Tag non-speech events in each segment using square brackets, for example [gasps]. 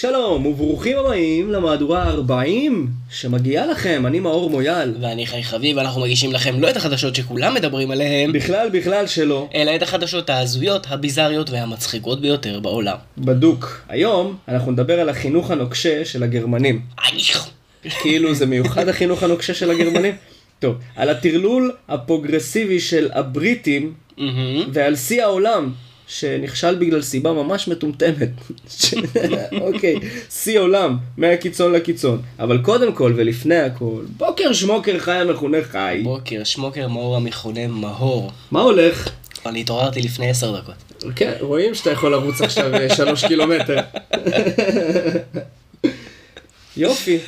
שלום וברוכים הבאים למהדורה ה-40 שמגיעה לכם, אני מאור מויאל. ואני חי חביב, אנחנו מגישים לכם לא את החדשות שכולם מדברים עליהן, בכלל בכלל שלא, אלא את החדשות ההזויות, הביזריות והמצחיקות ביותר בעולם. בדוק. היום אנחנו נדבר על החינוך הנוקשה של הגרמנים. כאילו זה מיוחד החינוך הנוקשה של הגרמנים? טוב, על הטרלול הפרוגרסיבי של הבריטים. ועל שיא העולם שנכשל בגלל סיבה ממש מטומטמת. [laughs] אוקיי, שיא עולם, מהקיצון לקיצון. אבל קודם כל ולפני הכל, בוקר שמוקר חי המכונה חי. בוקר, שמוקר מאור המכונה מאור. מה הולך? אני התעוררתי לפני עשר דקות. כן, רואים שאתה יכול לרוץ עכשיו אה, שלוש קילומטר. [laughs] יופי.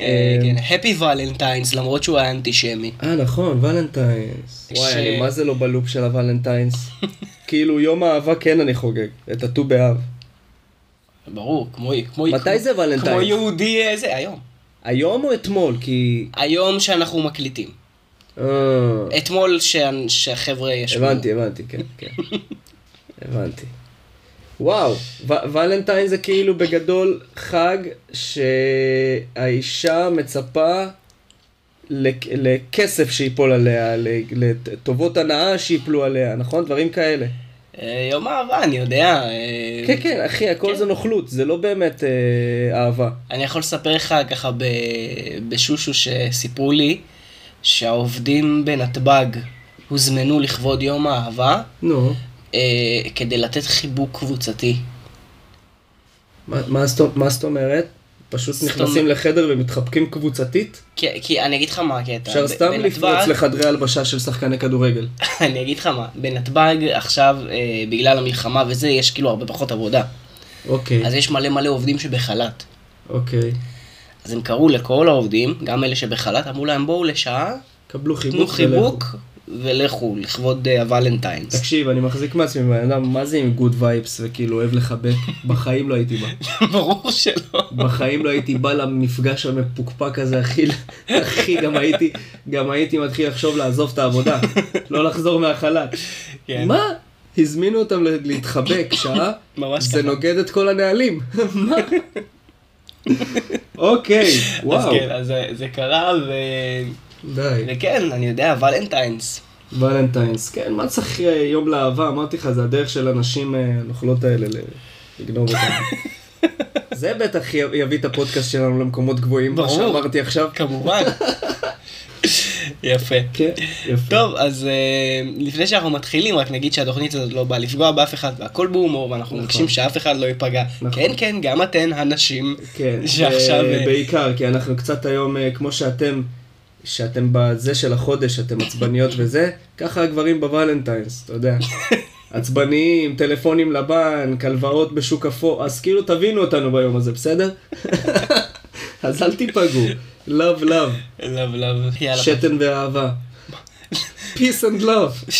אה, כן, Happy Valentines, למרות שהוא היה אנטישמי. אה נכון, ולנטיינס. וואי, אני מה זה לא בלופ של הוולנטיינס? [laughs] כאילו יום האהבה כן אני חוגג, את הט"ו באב. ברור, כמו... כמו מתי זה כמו ולנטיינס? יהודי אה, זה, היום. היום או אתמול? כי... היום שאנחנו מקליטים. אה, אתמול שה- שהחבר'ה ישבו. הבנתי, הבנתי, כן, כן. הבנתי. וואו, ו- ולנטיין זה כאילו בגדול חג שהאישה מצפה לכסף שיפול עליה, לטובות הנאה שיפלו עליה, נכון? דברים כאלה. אה, יום אהבה, אני יודע. אה, כן, כן, אחי, הכל כן. זה נוכלות, זה לא באמת אה, אהבה. אני יכול לספר לך ככה ב... בשושו שסיפרו לי שהעובדים בנתב"ג הוזמנו לכבוד יום האהבה נו, אה, כדי לתת חיבוק קבוצתי. מה- מה זאת- מה זאת אומרת? פשוט זאת נכנסים לחדר ומתחבקים קבוצתית? כי, כי אני אגיד לך מה הקטע. אפשר סתם בנתב"ג- לפרוץ לחדרי הלבשה של שחקני כדורגל. [laughs] אני אגיד לך מה, בנתב"ג עכשיו, אה, בגלל המלחמה וזה, יש כאילו הרבה פחות עבודה. אוקיי, אז יש מלא מלא עובדים שבחל"ת. אוקיי. אז הם קראו לכל העובדים, גם אלה שבחל"ת, אמרו להם בואו לשעה, קבלו חיבוק. תנו חיבוק ולכו. לכבוד אה, ה Valentine's. תקשיב, אני מחזיק מעצמי בן אדם, מה זה עם good vibes וכאילו אוהב לחבק? בחיים לא הייתי בא. [laughs] ברור שלא. בחיים לא הייתי בא למפגש המפוקפק הזה, אחי, אחי, גם הייתי, גם הייתי מתחיל לחשוב לעזוב את העבודה, לא לחזור מהחל"ת. כן. מה? הזמינו אותם להתחבק שעה, זה. נוגד את כל הנהלים. מה? אוקיי, אז וואו, כן, אז זה- זה קרה, ו... די. וכן, אני יודע, ולנטיינס. ולנטיינס, כן, מה צריך אה, יום לאהבה? אמרתי לך, זה הדרך של הנשים אה, הנוכלות האלה לגנוב אותם. [laughs] זה בטח יביא את הפודקאסט שלנו למקומות גבוהים, מה. שאמרתי עכשיו. כמובן. [laughs] יפה. כן, יפה. טוב, אז אה, לפני שאנחנו מתחילים, רק נגיד שהתוכנית הזאת לא באה לפגוע באף אחד, והכל בהומור, ואנחנו נכון. מבקשים שאף אחד לא ייפגע. נכון. כן, כן, גם אתן הנשים. כן, שעכשיו, בעיקר, כי אנחנו קצת היום, כמו שאתם, שאתם בזה של החודש, אתם עצבניות וזה, ככה הגברים בוולנטיינס, אתה יודע. [laughs] עצבניים, טלפונים לבנק, הלוואות בשוק אפור, אז כאילו תבינו אותנו ביום הזה, בסדר? [laughs] אז אל תיפגעו. love love, לאו לאו. יאללה. שתן ואהבה. [laughs] peace and love,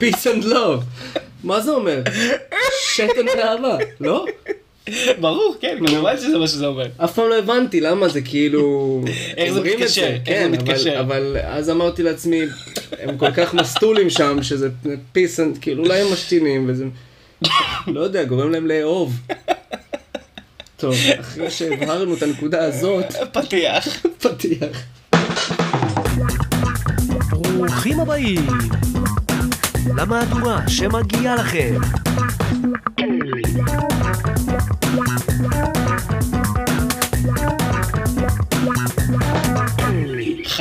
peace and love. מה זה אומר? שתן ואהבה, לא? ברור, כן, כמובן שזה מה שזה אומר. אף פעם לא הבנתי למה זה כאילו... [laughs] איך זה מתקשר, איך כן, זה אבל- מתקשר. אבל אז אמרתי לעצמי, הם כל כך מסטולים שם, שזה פיס, כאילו אולי הם משתינים, וזה... לא יודע, גורם להם לאהוב. טוב, אחרי שהבהרנו את הנקודה הזאת, פתיח. פתיח. ברוכים הבאים למהדורה שמגיעה לכם.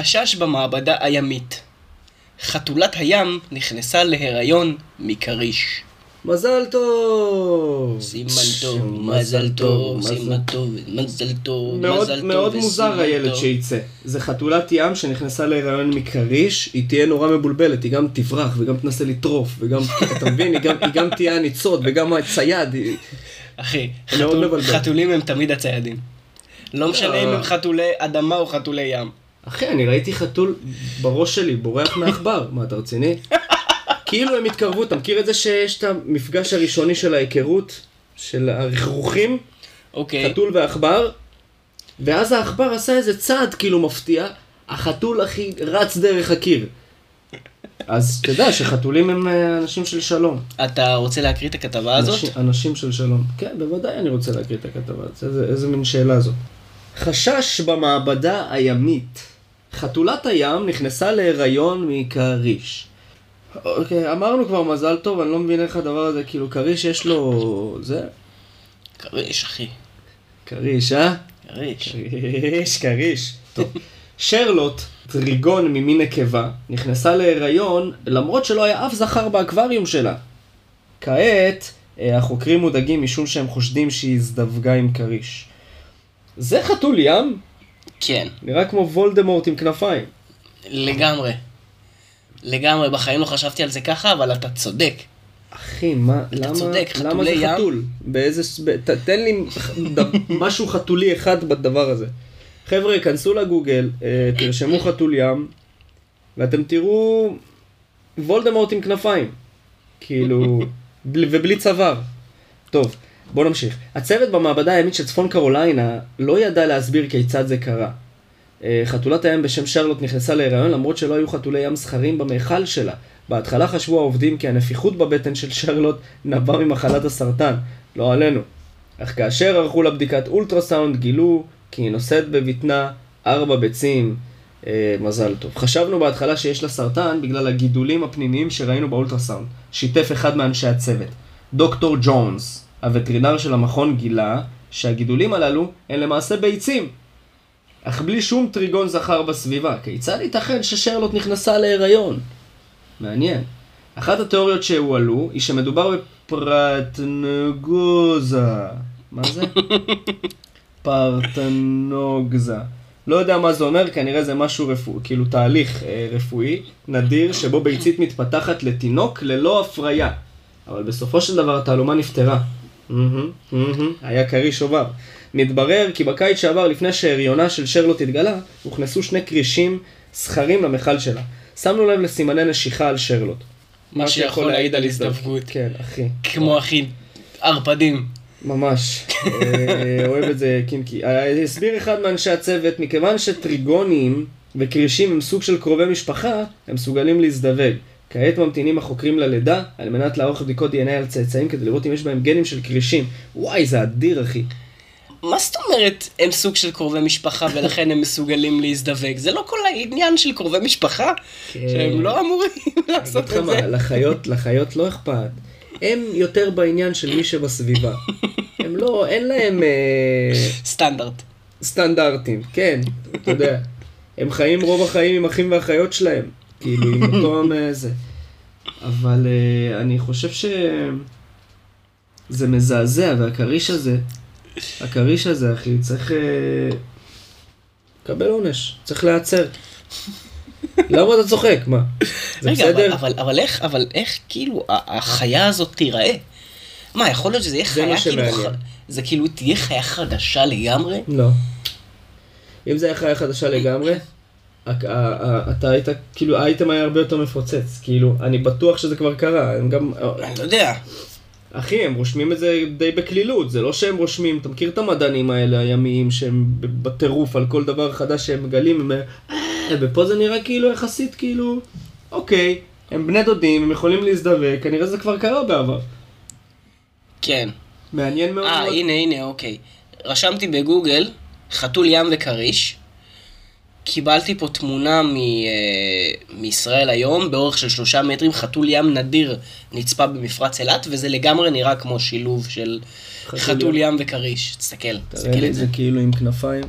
חשש במעבדה הימית. חתולת הים נכנסה להיריון מכריש. מזל טוב! סימן טוב, מזל טוב, סימן טוב, מזל טוב, מזל טוב. מאוד מוזר הילד. שייצא. זה חתולת ים שנכנסה להיריון מכריש, היא תהיה נורא מבולבלת, היא גם תברח וגם תנסה לטרוף, וגם, אתה מבין, היא גם, תהיה הניצוד וגם הצייד. אחי. חתולים הם תמיד הציידים. לא משנה אם. הם חתולי אדמה או חתולי ים. אחי, אני ראיתי חתול בראש שלי, בורח [coughs] מעכבר, מה אתה רציני? כאילו הם התקרבו, אתה מכיר את זה שיש את המפגש הראשוני של ההיכרות, של הרכרוכים, אוקיי. חתול ועכבר, ואז העכבר עשה איזה צעד כאילו מפתיע, החתול אחי רץ דרך הקיר. אז תדע שחתולים הם אה, אנשים של שלום. אתה רוצה להקריא את הכתבה הזאת? אנשים, אנשים של שלום. כן, בוודאי אני רוצה להקריא את הכתבה הזאת. איזה, איזה מין שאלה זאת. חשש במעבדה הימית. חתולת הים נכנסה להיריון מכריש. אוקיי, אמרנו כבר מזל טוב, אני לא מבין איך הדבר הזה, כאילו כריש יש לו... זה? כריש, אחי. כריש, אה? כריש. כריש, כריש. טוב. שרלוט, טריגון ממין נקבה, נכנסה להיריון למרות שלא היה אף זכר באקווריום שלה. כעת, אה, החוקרים מודאגים משום שהם חושדים שהיא הזדווגה עם כריש. זה חתול ים? כן, נראה כמו וולדמורט עם כנפיים. לגמרי. לגמרי, בחיים לא חשבתי על זה ככה, אבל אתה צודק. אחי, מה, אתה למה, צודק, למה זה ים? חתול? באיזה, ב, ת, תן לי ד- [laughs] משהו חתולי אחד בדבר הזה. חבר'ה, כנסו לגוגל, אה, תרשמו חתול ים, ואתם תראו וולדמורט עם כנפיים. כאילו, בלי- ובלי צוואר. טוב, בואו נמשיך. הצוות במעבדה הימית של צפון קרוליינה לא ידע להסביר כיצד זה קרה. אה, חתולת הים בשם שרלוט נכנסה להיריון למרות שלא היו חתולי ים זכרים במכל שלה. בהתחלה חשבו העובדים כי הנפיחות בבטן של שרלוט נבעה ממחלת הסרטן, לא עלינו. אך כאשר ערכו לה בדיקת אולטרסאונד גילו כי היא נושאת בבטנה ארבע ביצים. אה, מזל טוב. חשבנו בהתחלה שיש לה סרטן בגלל הגידולים הפנימיים שראינו באולטרסאונד. שיתף אחד מאנשי הצוות. דוקטור ג'ונס, הווטרינר של המכון, גילה שהגידולים הללו הם למעשה ביצים. אך בלי שום טריגון זכר בסביבה. כיצד ייתכן ששרלוט נכנסה להיריון? מעניין. אחת התיאוריות שהועלו היא שמדובר בפרטנגוזה. מה זה? [laughs] פרטנוגזה. לא יודע מה זה אומר, כנראה זה משהו רפואי, כאילו תהליך אה, רפואי נדיר שבו ביצית מתפתחת לתינוק ללא הפריה. אבל בסופו של דבר התעלומה נפתרה. מהמם, מהמם, היה כריש עובר. מתברר כי בקיץ שעבר, לפני שהריונה של שרלוט התגלה, הוכנסו שני כרישים זכרים למכל שלה. שמנו לב לסימני נשיכה על שרלוט. מה שיכול להעיד על הזדווגות. כן, אחי. כמו אחי, ערפדים. ממש. אה, אוהב את זה קינקי. אה, הסביר אחד מאנשי הצוות, מכיוון שטריגונים וכרישים הם סוג של קרובי משפחה, הם מסוגלים להזדווג. כעת ממתינים החוקרים ללידה, על מנת לערוך בדיקות DNA על צאצאים כדי לראות אם יש בהם גנים של כרישים. וואי, זה אדיר, אחי. מה זאת אומרת הם סוג של קרובי משפחה ולכן הם מסוגלים להזדווג? זה לא כל העניין של קרובי משפחה? שהם לא אמורים לעשות את זה? לחיות, לחיות לא אכפת. הם יותר בעניין של מי שבסביבה. הם לא, אין להם אה, סטנדרט. סטנדרטים, כן, אתה יודע. הם חיים רוב החיים עם אחים ואחיות שלהם. כאילו, עם אותו [laughs] זה. אבל אה, אני חושב ש... זה מזעזע, והכריש הזה, הכריש הזה, אחי, צריך אה, לקבל עונש, צריך להיעצר. למה אתה צוחק? מה? זה רגע, אבל, בסדר? אבל, אבל איך, אבל איך כאילו החיה הזאת תיראה? מה, יכול להיות שזה יהיה זה מה חיה כאילו... שמעניין. ח- זה כאילו תהיה חיה חדשה לגמרי? לא. אם זה היה חיה חדשה לגמרי, אתה היית, כאילו, האייטם היה הרבה יותר מפוצץ. כאילו, אני בטוח שזה כבר קרה. הם גם... אני לא יודע. אחי, הם רושמים את זה די בקלילות, זה לא שהם רושמים, אתה מכיר את המדענים האלה הימיים שהם בטירוף על כל דבר חדש שהם מגלים, הם... "אה", ופה זה נראה כאילו יחסית כאילו, אוקיי, הם בני דודים, הם יכולים להזדווג, כנראה זה כבר קרה בעבר. כן. מעניין מאוד. אה. הנה, הנה, אוקיי. רשמתי בגוגל, חתול ים וכריש. קיבלתי פה תמונה מ, אה, מישראל היום, באורך של שלושה מטרים, חתול ים נדיר נצפה במפרץ אילת, וזה לגמרי נראה כמו שילוב של חתול חתול, ים. וכריש. תסתכל, תסתכל את זה. זה כאילו עם כנפיים.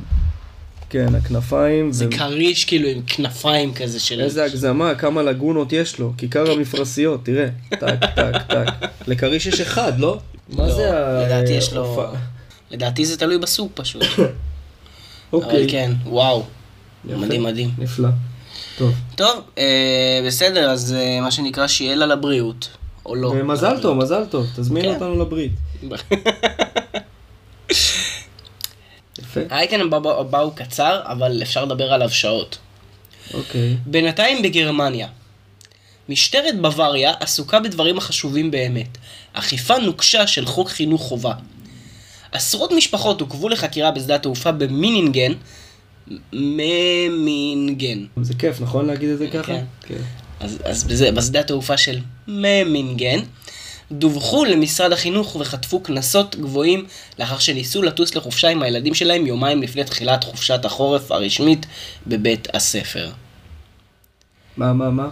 כן, הכנפיים. זה ו- כריש כאילו עם כנפיים כזה של... איזה הגזמה, כמה לגונות יש לו, כיכר המפרשיות, תראה. טק, טק, טק. לכריש יש אחד, לא? מה לא, זה ה... לדעתי יש לו... לדעתי זה תלוי בסוג פשוט. [laughs] אוקיי. אבל כן, וואו. מדהים מדהים. נפלא. טוב. טוב, אה, בסדר, אז אה, מה שנקרא שיהיה לה לבריאות. או לא. ומזל טוב, מזל טוב, תזמין כן. אותנו לברית. [laughs] יפה, האייטם הבא הבא הוא קצר, אבל אפשר לדבר עליו שעות. אוקיי. בינתיים בגרמניה. משטרת בוואריה עסוקה בדברים החשובים באמת. אכיפה נוקשה של חוק חינוך חובה. עשרות משפחות עוכבו לחקירה בשדה התעופה במינינגן. ממינגן. זה כיף, נכון להגיד את זה ככה? כן. כן. אז, אז בזה, בשדה התעופה של ממינגן, דווחו למשרד החינוך וחטפו קנסות גבוהים לאחר שניסו לטוס לחופשה עם הילדים שלהם יומיים לפני תחילת חופשת החורף הרשמית בבית הספר. מה, מה, מה?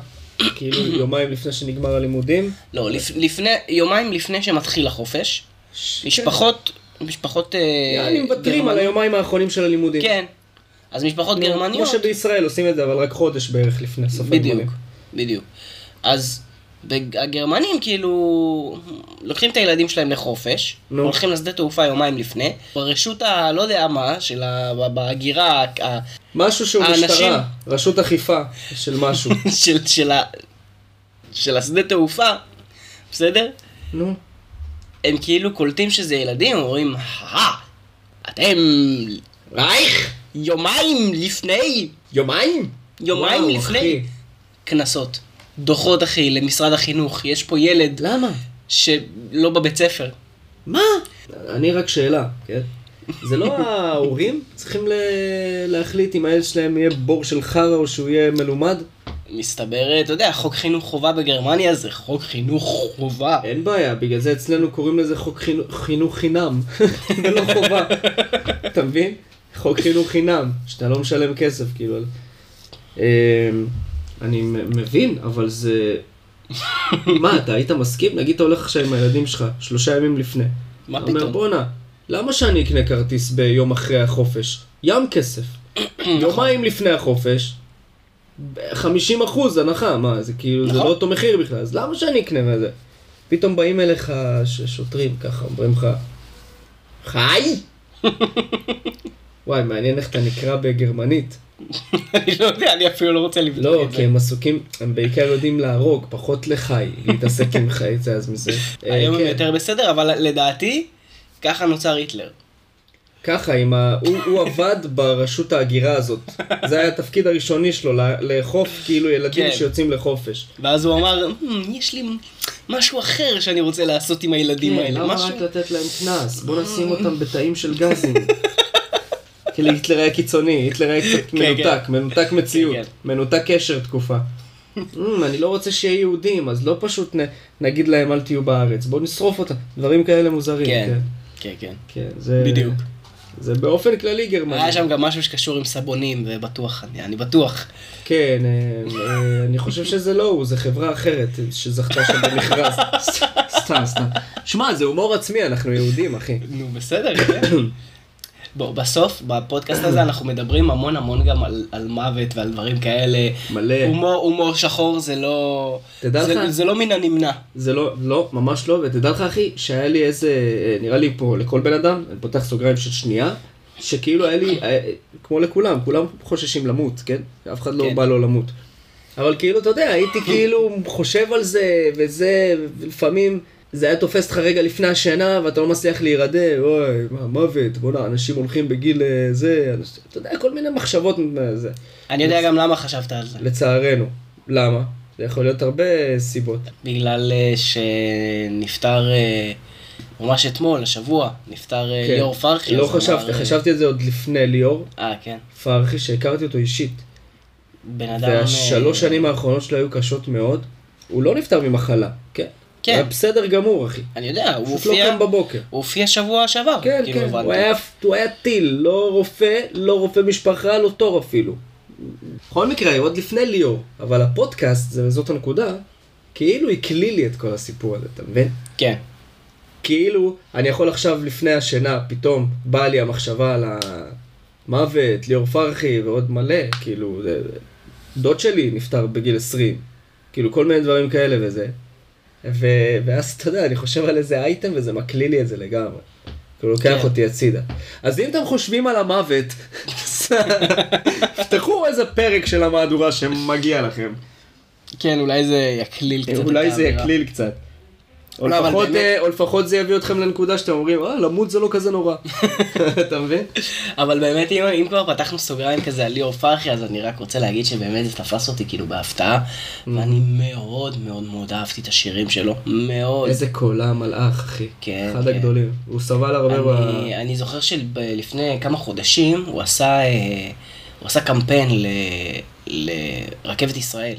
כאילו יומיים לפני שנגמר הלימודים? לא, לפ, לפני, יומיים לפני שמתחיל החופש, ש- משפחות, משפחות... אני מוותרים על היומיים האחרונים של הלימודים. כן. אז משפחות גרמניות... כמו שבישראל עושים את זה, אבל רק חודש בערך לפני סוף בדיוק, הלימודים. בדיוק. אז הגרמנים כאילו לוקחים את הילדים שלהם לחופש, נו. הולכים לשדה תעופה יומיים לפני, ברשות ה... לא יודע מה, של ה... בהגירה ה- משהו שהוא האנשים- משטרה, רשות אכיפה של משהו. [laughs] של, של, ה... של השדה תעופה, בסדר? נו, הם כאילו קולטים שזה ילדים, אומרים, אה, אתם רייך? יומיים לפני, יומיים? יומיים וואו, לפני. אחי. קנסות. דוחות אחי למשרד החינוך, יש פה ילד למה? שלא בבית ספר. מה? אני רק שאלה, כן? זה לא [laughs] ההורים צריכים ל- להחליט אם הילד שלהם יהיה בור של חרא או שהוא יהיה מלומד? מסתבר, אתה יודע, חוק חינוך חובה בגרמניה זה חוק חינוך חובה. אין בעיה, בגלל זה אצלנו קוראים לזה חוק חינוך, חינוך חינם, [laughs] ולא חובה. [laughs] אתה מבין? חוק חינוך חינם, שאתה לא משלם כסף, כאילו. אמ, אני מבין, אבל זה... מה, אתה היית מסכים? נגיד אתה הולך עכשיו עם הילדים שלך, שלושה ימים לפני. מה אתה אומר, פתאום? בואנה, למה שאני אקנה כרטיס ביום אחרי החופש? ים כסף. [coughs] נכון. יומיים לפני החופש, 50 אחוז הנחה, מה, זה כאילו, זה נכון. לא אותו מחיר בכלל, אז למה שאני אקנה מזה? פתאום באים אליך שוטרים ככה, אומרים לך, חי? [laughs] וואי, מעניין איך אתה נקרא בגרמנית. [laughs] אני לא יודע, אני אפילו לא רוצה לבדוק לא, את זה. כי הם עסוקים, הם בעיקר יודעים להרוג, פחות לחי, [laughs] להתעסק עם חי, זה אז מזה. אה, היום הם כן. יותר בסדר, אבל לדעתי, ככה נוצר היטלר. ככה, עם ה... הוא, הוא עבד ברשות ההגירה הזאת. זה היה התפקיד הראשוני שלו, לאכוף כאילו ילדים כן. שיוצאים לחופש. ואז הוא אמר, "Hmm, יש לי משהו אחר שאני רוצה לעשות עם הילדים האלה. כן, למה משהו... רק לתת להם קנס? בוא [laughs] נשים אותם בתאים של גזים. כאילו היטלר היה קיצוני, היטלר היה קצת כן, מנותק, מנותק מציאות, כן. מנותק קשר תקופה. "אמ, אני לא רוצה שיהיה יהודים, אז לא פשוט נגיד להם אל תהיו בארץ, בוא נשרוף אותם. דברים כאלה מוזרים. כן, כן, כן, כן. כן, זה... בדיוק. זה באופן כללי גרמני. היה שם גם משהו שקשור עם סבונים, ובטוח, אני, אני בטוח. כן, אה, אה, אני חושב שזה לא הוא, זה חברה אחרת שזכתה שם במכרז. [laughs] סתם, סתם. שמע, זה הומור עצמי, אנחנו יהודים, אחי. נו, בסדר, כן. [clears throat] בוא, בסוף, בפודקאסט הזה אנחנו מדברים המון המון גם על, על מוות ועל דברים כאלה. מלא. הומור, הומור שחור זה לא... תדע זה, לך- זה לא מן הנמנע. זה לא, לא, ממש לא, ותדע לך אחי, שהיה לי איזה, אה, נראה לי פה לכל בן אדם, אני פותח סוגריים של שנייה, שכאילו היה לי, אה, כמו לכולם, כולם חוששים למות, כן? אף אחד לא כן. בא לו למות. אבל כאילו, אתה יודע, הייתי [laughs] כאילו חושב על זה, וזה, ולפעמים זה היה תופס אותך רגע לפני השינה, ואתה לא מצליח להירדם, אוי, מה, מוות, בוא'נה, אנשים הולכים בגיל אה, זה, אנשים- אתה יודע, כל מיני מחשבות, זה, אני יודע גם למה חשבת על זה. לצערנו. למה? זה יכול להיות הרבה סיבות. בגלל אה, שנפטר אה, ממש אתמול, השבוע, נפטר כן. ליאור פרחי. לא חשבתי, אמר, חשבתי על זה עוד לפני ליאור אה, כן. פרחי, שהכרתי אותו אישית. בן אדם... והשלוש שנים האחרונות שלו היו קשות מאוד. הוא לא נפטר ממחלה, כן? כן. היה בסדר גמור, אחי. אני יודע, הוא פשוט לא הופיע... קם בבוקר. הוא הופיע שבוע שעבר. כן, כאילו, כן. הוא היה, הוא היה טיל, לא רופא, לא רופא משפחה, לא תור אפילו. בכל מקרה, עוד לפני ליאור, אבל הפודקאסט, זה- זאת הנקודה, כאילו הקליל לי את כל הסיפור הזה, אתה מבין? כן. כאילו, אני יכול עכשיו לפני השינה, פתאום באה לי המחשבה על המוות, ליאור פרחי ועוד מלא, כאילו, זה- דוד שלי נפטר בגיל 20, כאילו כל מיני דברים כאלה וזה. ו... ואז אתה יודע, אני חושב על איזה אייטם וזה מקליל לי את זה לגמרי. כאילו לוקח כן. אותי הצידה. אז אם אתם חושבים על המוות, [laughs] תפתחו איזה פרק של המהדורה שמגיע לכם. כן, אולי זה יקליל קצת. אולי זה יקליל קצת. או לא, לפחות, באמת- אה, או לפחות זה יביא אתכם לנקודה שאתם אומרים, אה, למות זה לא כזה נורא. [laughs] אתה מבין? אבל באמת, אם, אם כבר פתחנו סוגריים כזה על ליאור פרחי, אז אני רק רוצה להגיד שבאמת זה תפס אותי כאילו בהפתעה, Mm. ואני מאוד מאוד מאוד אהבתי את השירים שלו, מאוד. איזה קולה מלאך, אחי. כן, אחד כן. הגדולים. הוא סבל הרבה ב... אני, אני זוכר שלפני כמה חודשים הוא עשה, אה, הוא עשה קמפיין ל, לרכבת ישראל.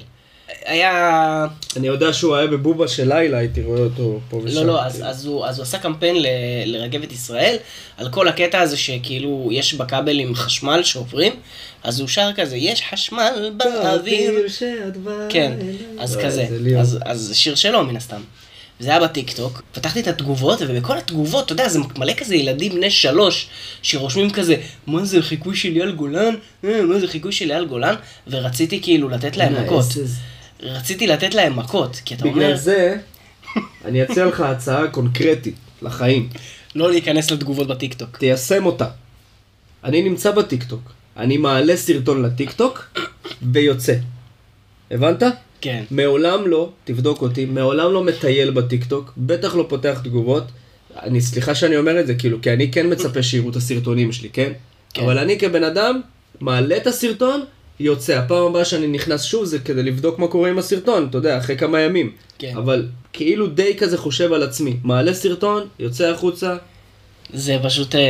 היה... אני יודע שהוא היה בבובה של לילה, הייתי רואה אותו פה ושם. לא, לא, אז, אז, הוא, אז הוא עשה קמפיין ל, לרגבת ישראל, על כל הקטע הזה שכאילו יש בכבלים חשמל שעוברים, אז הוא שר כזה, יש חשמל באוויר. כן, אז לא, כזה, זה ליאור. אז, אז שיר שלו מן הסתם. זה היה בטיקטוק, פתחתי את התגובות, ובכל התגובות, אתה יודע, זה מלא כזה ילדים בני שלוש, שרושמים כזה, מה זה חיקוי של אייל גולן? אה, מה זה חיקוי של אייל גולן? ורציתי כאילו לתת להם מכות. רציתי לתת להם מכות, כי אתה אומר, בגלל זה, אני אציע לך הצעה קונקרטית לחיים. לא להיכנס לתגובות בטיקטוק. תיישם אותה. אני נמצא בטיקטוק, אני מעלה סרטון לטיקטוק ויוצא. הבנת? כן. מעולם לא, תבדוק אותי, מעולם לא מטייל בטיקטוק, בטח לא פותח תגובות. אני, סליחה שאני אומר את זה, כאילו, כי אני כן מצפה שיראו את הסרטונים שלי, כן? כן. אבל אני כבן אדם, מעלה את הסרטון, יוצא. הפעם הבאה שאני נכנס שוב זה כדי לבדוק מה קורה עם הסרטון, אתה יודע, אחרי כמה ימים. כן. אבל כאילו די כזה חושב על עצמי. מעלה סרטון, יוצא החוצה, זה פשוט, אה,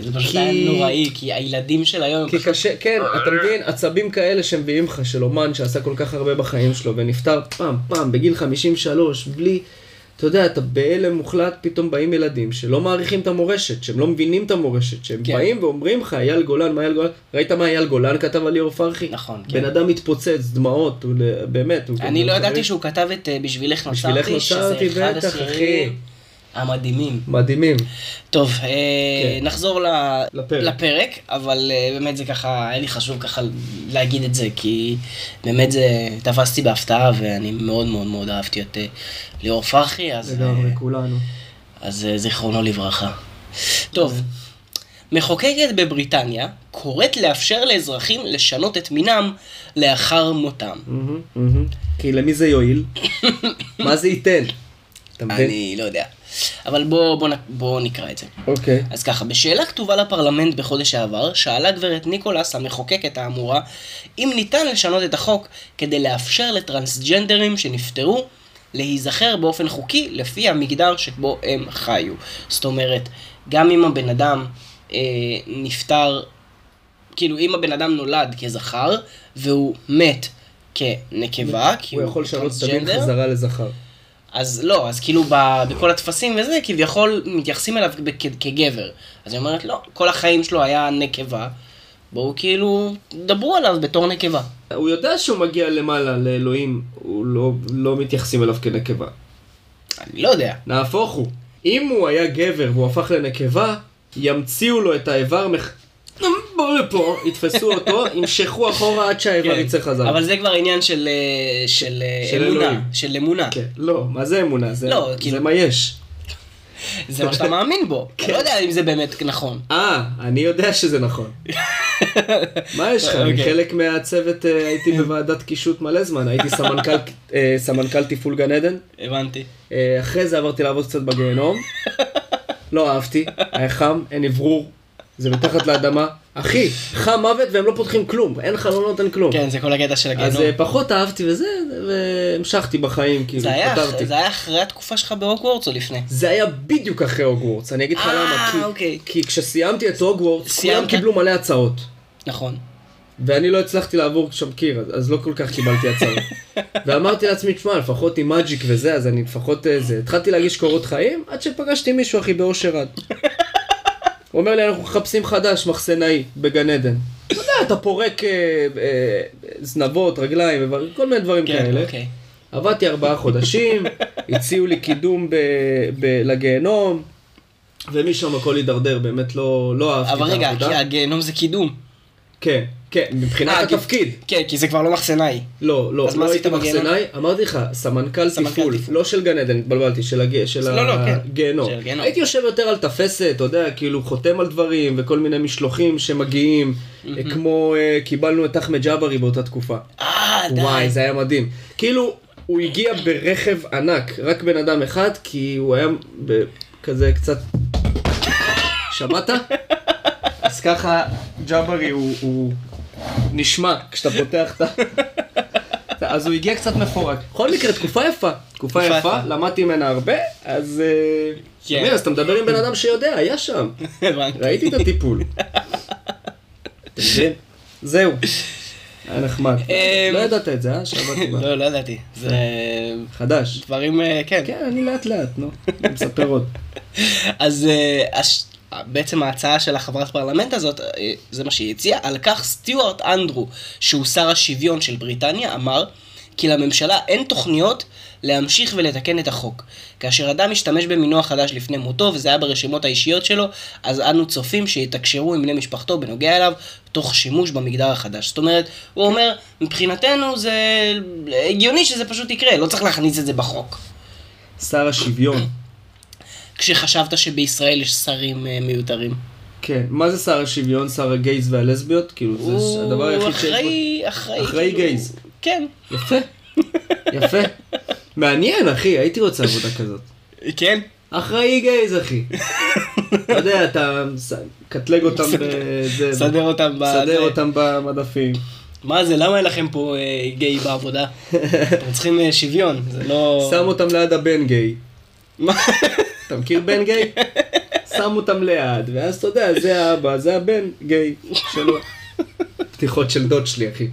זה פשוט כי- היה נוראי, כי הילדים של היום, כי קשה, כן, אתה מבין, עצבים כאלה שמביאים לך של אומן שעשה כל כך הרבה בחיים שלו ונפטר פעם, פעם, בגיל 53, בלי, אתה יודע, אתה בהלם מוחלט, פתאום באים ילדים שלא מעריכים את המורשת, שהם לא מבינים את המורשת, שהם כן. באים ואומרים לך, אייל גולן, מה אייל גולן, ראית מה אייל גולן כתב על ליאור פרחי? נכון, כן. בן אדם מתפוצץ, דמעות, הוא באמת, הוא... אני לא ידעתי שהוא כתב את אה, בשבילך נוצרתי, שזה אחד השירים המדהימים. מדהימים. טוב, אה, כן. נחזור לפרק. לפרק, אבל אה, באמת זה ככה, היה לי חשוב ככה להגיד את זה, כי באמת זה, תפסתי בהפתעה, ואני מאוד מאוד מאוד אהבתי את אה, ליאור פרחי, אז... לגמרי, אה, כולנו. אז זיכרונו לברכה. טוב, מחוקקת בבריטניה קוראת לאפשר לאזרחים לשנות את מינם לאחר מותם. כי למי זה יועיל? [laughs] מה זה ייתן? אתה מבין? אני לא יודע. אבל בואו בוא, בוא נקרא את זה. אוקיי. אז ככה, בשאלה כתובה לפרלמנט בחודש העבר, שאלה גברת ניקולס, המחוקקת האמורה, אם ניתן לשנות את החוק כדי לאפשר לטרנסג'נדרים שנפטרו להיזכר באופן חוקי לפי המגדר שבו הם חיו. זאת אומרת, גם אם הבן אדם אה, נפטר, כאילו אם הבן אדם נולד כזכר והוא מת כנקבה, כי הוא הוא יכול לשנות את טרנסג'נדר, חזרה לזכר. אז לא, אז כאילו ב, בכל הטפסים וזה, כביכול מתייחסים אליו כ- כגבר. אז היא אומרת, לא, כל החיים שלו היה נקבה, בואו כאילו, דברו עליו בתור נקבה. הוא יודע שהוא מגיע למעלה לאלוהים, הוא לא, לא מתייחסים אליו כנקבה. אני לא יודע. נהפוך הוא. אם הוא היה גבר והוא הפך לנקבה, ימציאו לו את האיבר מח... בוא לפה, יתפסו אותו, [laughs] ימשכו אחורה עד שהאיבר יצא חזרה. כן. אבל זה כבר עניין של, של, אה, של אמונה. של אמונה. כן, לא, מה זה אמונה? זה, לא, כאילו- מה יש. זה מה שאתה [laughs] מאמין בו. אתה לא יודע אם זה באמת נכון. אה, אני יודע שזה נכון. [laughs] מה יש לך? אני אוקיי. חלק מהצוות, אה, הייתי בוועדת קישוט מלא זמן, הייתי סמנכ"ל, אה, סמנכ"ל תפעול גן עדן. הבנתי. אחרי זה עברתי לעבוד קצת בגיהנום. לא אהבתי, היה חם, אין אוורור, זה מתחת לאדמה. אחי, חם מוות והם לא פותחים כלום, אין חלונות, אין כלום. כן, זה כל הקטע של אז הגיהנום. אה, פחות אהבתי וזה, והמשכתי בחיים, כאילו, פתרתי. זה היה אחרי התקופה שלך בהוגוורטס או לפני? זה היה בדיוק אחרי הוגוורטס, אני אגיד לך אה, למה, כי- אוקיי. כי כשסיימתי את הוגוורטס, כולם? קיבלו מלא הצעות. נכון. ואני לא הצלחתי לעבור שם קיר, אז- אז לא כל כך קיבלתי הצעות. [laughs] ואמרתי לעצמי, תשמע, לפחות עם מג'יק וזה, אז אני לפחות אה, זה. התחלתי להגיש קורות חיים, עד שפגשתי מישהו, אחי, באושר רד. הוא אומר לי, אנחנו מחפשים חדש, מחסנאי, בגן עדן. אתה יודע, אתה פורק אה, אה, זנבות, רגליים, כל מיני דברים כן, כאלה. אוקיי. עבדתי ארבעה חודשים, [laughs] הציעו לי קידום ב- ב- לגיהנום, ומשם הכל הידרדר, באמת לא, לא אהבתי את אבל רגע, העבודה. הגיהנום זה קידום. כן, כן, מבחינת אה, כי- התפקיד. כן, כי זה כבר לא מחסנאי. לא, לא, לא הייתי בגיהנום? מחסנאי, אמרתי לך, סמנכ"ל סמנכ"ל תפעול. לא של גן עדן, התבלבלתי, של לא, לא, כן. הגיהנום. הייתי יושב יותר על תפסת, אתה יודע, כאילו חותם על דברים, וכל מיני משלוחים שמגיעים, כמו אה, קיבלנו את אחמד ג'אברי באותה תקופה. אה, די. וואי, זה היה מדהים. כאילו, הוא הגיע ברכב ענק, רק בן אדם אחד, כי הוא היה כזה קצת... שמעת? אז ככה, ג'אברי הוא, הוא נשמע כשאתה פותח את ה... אז הוא הגיע קצת מפורק. בכל מקרה, תקופה יפה. תקופה יפה. למדתי ממנה הרבה, אז... אה, כן. אז אתה מדבר עם בן אדם שיודע, היה שם. [laughs] ראיתי את הטיפול. זהו. היה נחמד. אמ, לא ידעת את זה, אה? שעבדתי בה. לא, לא ידעתי. זה חדש. דברים, אה, כן. כן, אני לאט לאט, נו. אני מספר עוד. אז אה, בעצם ההצעה של החברת פרלמנט הזאת, אה, זה מה שהיא הציעה, על כך סטיוארט אנדרו, שהוא שר השוויון של בריטניה, אמר כי לממשלה אין תוכניות להמשיך ולתקן את החוק. כאשר אדם משתמש במינוח חדש לפני מותו, וזה היה ברשימות האישיות שלו, אז אנו צופים שיתקשרו עם בני משפחתו בנוגע אליו, תוך שימוש במגדר החדש. זאת אומרת, הוא אומר, מבחינתנו זה הגיוני שזה פשוט יקרה, לא צריך להכניס את זה בחוק. שר השוויון. כשחשבת שבישראל יש שרים אה, מיותרים. כן. מה זה שר השוויון? שר הגייז והלסביות? כאילו, זה הדבר היחיד הוא שיש בו. אחראי, אחראי. אחראי כאילו, גייז. כן. יפה. יפה. מעניין, אחי, הייתי רוצה עבודה כזאת. כן. אחראי גייז, אחי. אתה יודע, אתה מקטלג אותם בזה. סדר אותם ב... סדר. אותם במדפים. מה זה, למה אין לכם פה אה, גיי בעבודה? [laughs] אתם צריכים אה, שוויון, זה לא... שם אותם ליד הבן גיי. מה? אתה מכיר בן גיי? שם אותם ליד, ואז אתה יודע, זה האבא, זה הבן גיי שלו. פתיחות של דוד שלי, אחי.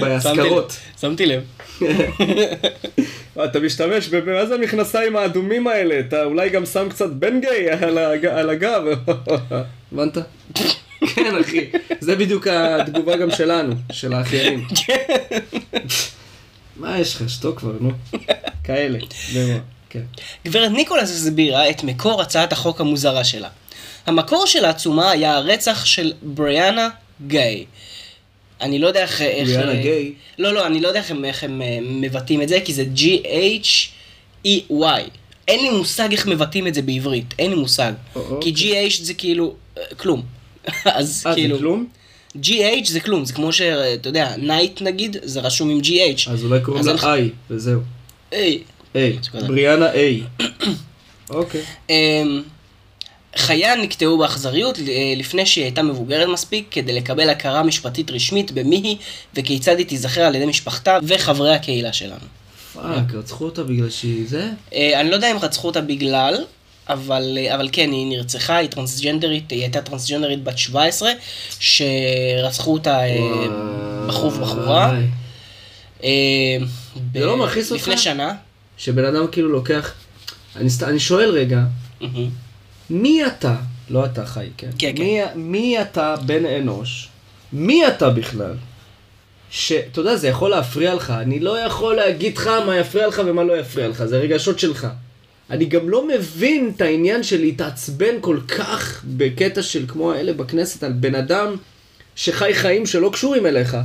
בהשכרות. שמתי לב. [laughs] אתה משתמש, מה זה המכנסיים האדומים האלה? אתה אולי גם שם קצת בן גיי על הג- על הגב. [laughs] הבנת? כן, אחי. זה בדיוק התגובה גם שלנו, של האחיינים. מה יש לך? שתוק כבר, נו. כאלה. כן. גברת ניקולס הסבירה את מקור הצעת החוק המוזרה שלה. המקור של העצומה היה הרצח של בריאנה גיי. אני לא יודע איך... איך- בריאנה גיי? לא, לא, אני לא יודע איך הם, איך הם אה, מבטאים את זה, כי זה G-H-E-Y. אין לי מושג איך מבטאים את זה בעברית, אין לי מושג. או, כי G-H זה כאילו, אה, כלום. [laughs] אז אה, כאילו... זה כלום? G-H זה כלום, זה כמו שאתה יודע, night נגיד, זה רשום עם G-H. אז אולי קוראים לה לך- איי, וזהו. איי. כזה. בריאנה איי. אוקיי. אמ, חייה נקטעו באכזריות אה, לפני שהיא הייתה מבוגרת מספיק כדי לקבל הכרה משפטית רשמית במי היא וכיצד היא תיזכר על ידי משפחתה וחברי הקהילה שלנו. fuck, רצחו אותה בגלל שהיא זה? אה, אני לא יודע אם רצחו אותה בגלל, אבל, אה, אבל כן, היא נרצחה, היא טרנסג'נדרית, היא הייתה טרנסג'נדרית בת 17, שרצחו אותה אה, בחור ובחורה. וואי. אה, ב- זה לא מכעיס אותך? לפני שנה. שבן אדם כאילו לוקח... אני אני שואל רגע. מי אתה? לא אתה חי, כן? כן, כן. מי, מי אתה בן אנוש? מי אתה בכלל? שאתה יודע, זה יכול להפריע לך. אני לא יכול להגיד לך מה יפריע לך ומה לא יפריע לך, זה רגשות שלך. אני גם לא מבין את העניין של להתעצבן כל כך בקטע של כמו האלה בכנסת על בן אדם שחי חיים שלא קשורים אליך.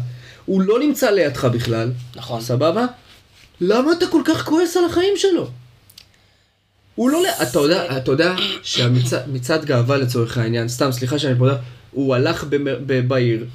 הוא לא נמצא לידך בכלל. נכון. סבבה? למה אתה כל כך כועס על החיים שלו? הוא לא... אתה יודע, אתה יודע שהמצעד גאווה לצורך העניין, סתם, סליחה שאני פותח, הוא הלך בעיר.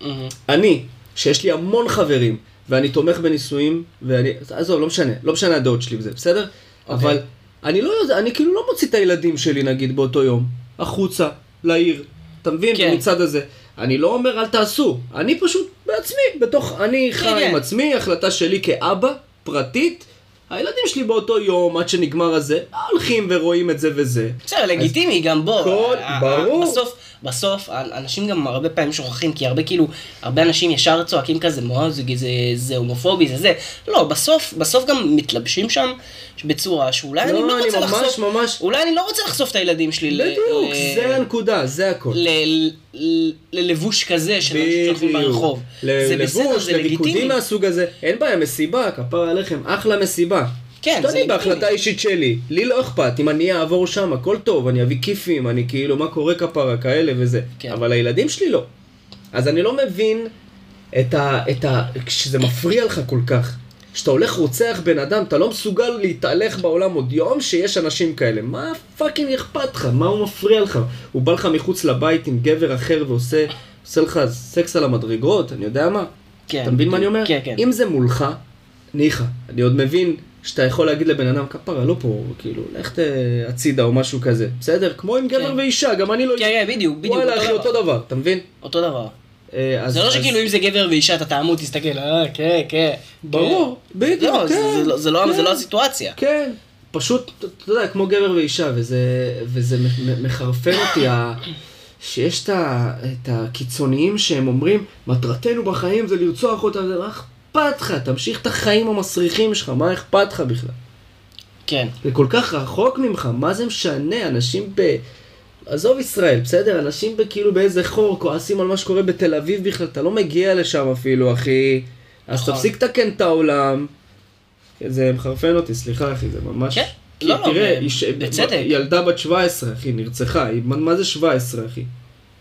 מהמם. אני, שיש לי המון חברים, ואני תומך בנישואים, ואני... עזוב, לא משנה, לא משנה הדעות שלי וזה, בסדר? אבל אני לא יודע, אני כאילו לא מוציא את הילדים שלי, נגיד, באותו יום, החוצה, לעיר. אתה מבין? כן. במצעד הזה. אני לא אומר אל תעשו, אני פשוט בעצמי, בתוך, אני חי כן. עם עצמי, החלטה שלי כאבא, פרטית. הילדים שלי באותו יום, עד שנגמר הזה, הולכים ורואים את זה וזה. בסדר, לגיטימי, גם בוא. כל- ה- ה- ברור. בסוף, בסוף, אנשים גם הרבה פעמים שוכחים, כי הרבה כאילו, הרבה אנשים ישר צועקים כזה, מה זה, זה, זה הומופובי, זה זה. לא, בסוף, בסוף גם מתלבשים שם בצורה שאולי אני לא, לא אני רוצה ממש לחשוף, ממש... אולי אני לא רוצה לחשוף את הילדים שלי ל- בדיוק, ל- זה הנקודה, זה הכל. ל- ל- ללבוש כזה של אנשים שהולכים ברחוב. זה בסדר, זה לריקודים לגיטימי. מהסוג הזה. אין בעיה, מסיבה, כפרה עליכם, אחלה מסיבה. כן, זה לגיטימי. בהחלטה אישית שלי. לי לא אכפת, אם אני אעבור שם, הכל טוב, אני אביא כיפים, אני כאילו, מה קורה כפרה, כאלה וזה. כן. אבל הילדים שלי לא. אז אני לא מבין את ה... את ה... כשזה מפריע לך כל כך. כשאתה הולך רוצח בן אדם, אתה לא מסוגל להתהלך בעולם עוד יום שיש אנשים כאלה. מה fucking אכפת לך? מה הוא מפריע לך? הוא בא לך מחוץ לבית עם גבר אחר ועושה עושה לך סקס על המדרגות, אני יודע מה? כן. אתה מבין מה אני אומר? כן, כן. אם זה מולך, ניחא. אני עוד מבין שאתה יכול להגיד לבן אדם, כפרה, לא פה, כאילו, לך ת- הצידה או משהו כזה. בסדר? כמו עם גבר כן. ואישה, גם אני לא... כן, כן, בדיוק, בדיוק, וואלה, אחי, אותו דבר. אתה מבין? אותו דבר. אה, אז- זה לא אז- שכאילו אם זה גבר ואישה אתה תעמוד, תסתכל, אה, כן, כן. ברור, כן. בדיוק, לא, זה- כן, זה לא- זה לא- כן. זה לא הסיטואציה. כן, פשוט, אתה יודע, כמו גבר ואישה, וזה, וזה מחרפן אותי, ה... שיש את, ה, את הקיצוניים שהם אומרים, מטרתנו בחיים זה לרצוח אותם, זה מה אכפת לך? תמשיך את החיים המסריחים שלך, מה אכפת לך בכלל? כן. זה כל כך רחוק ממך, מה זה משנה? אנשים ב... עזוב ישראל, בסדר? אנשים כאילו באיזה חור, כועסים על מה שקורה בתל אביב בכלל, אתה לא מגיע לשם אפילו, אחי. אז נכון. תפסיק לתקן את העולם. כן, זה מחרפן אותי, סליחה אחי, זה ממש... כן. לא, לא, תראה, בצדק. ילדה בת 17, אחי, נרצחה. מה זה 17, אחי?